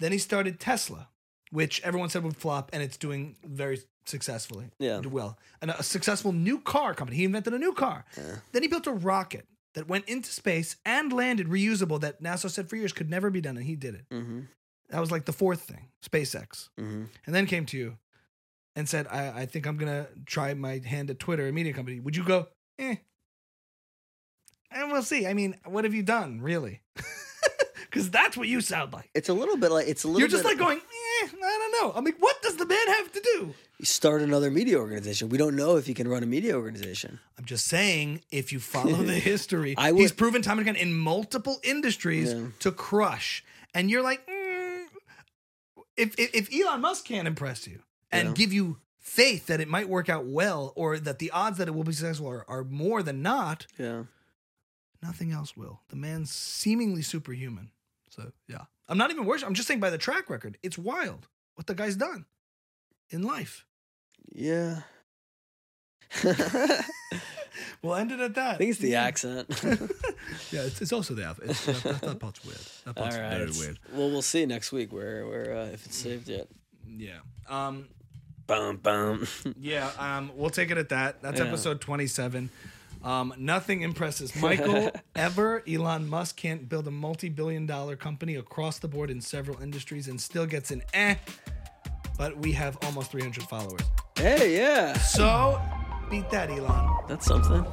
S2: Then he started Tesla, which everyone said would flop, and it's doing very successfully.
S1: Yeah.
S2: Well. And a successful new car company. He invented a new car. Then he built a rocket that went into space and landed reusable that NASA said for years could never be done, and he did it.
S1: hmm
S2: That was like the fourth thing, SpaceX.
S1: hmm
S2: And then came to you and said, I, I think I'm gonna try my hand at Twitter, a media company. Would you go, eh? And we'll see. I mean, what have you done, really? Because that's what you sound like.
S1: it's a little bit like it's a little
S2: You're just like going, eh, I don't know. I mean, what does the man have to do?
S1: start another media organization we don't know if he can run a media organization
S2: I'm just saying, if you follow the history,
S1: I
S2: he's proven time and again in multiple industries
S1: Yeah.
S2: to crush. And you're like, mm, if, if if Elon Musk can't impress you and
S1: Yeah.
S2: give you faith that it might work out well, or that the odds that it will be successful are, are more than not,
S1: yeah
S2: nothing else will. The man's seemingly superhuman. So yeah, I'm not even worried. I'm just saying by the track record, it's wild what the guy's done in life.
S1: Yeah.
S2: we'll end it at that.
S1: I think it's the accent.
S2: yeah, it's, it's also the. It's, that, that, that part's weird. That part's
S1: right.
S2: very weird.
S1: Well, we'll see next week where where uh, if it's saved yet.
S2: Yeah. Um.
S1: Bum bum.
S2: Yeah. Um. We'll take it at that. That's
S1: Yeah.
S2: episode twenty-seven. Um, nothing impresses Michael ever. Elon Musk can't build a multi-billion-dollar company across the board in several industries and still gets an eh. But we have almost 300 followers.
S1: hey, yeah,
S2: So beat that, Elon.
S1: that's something.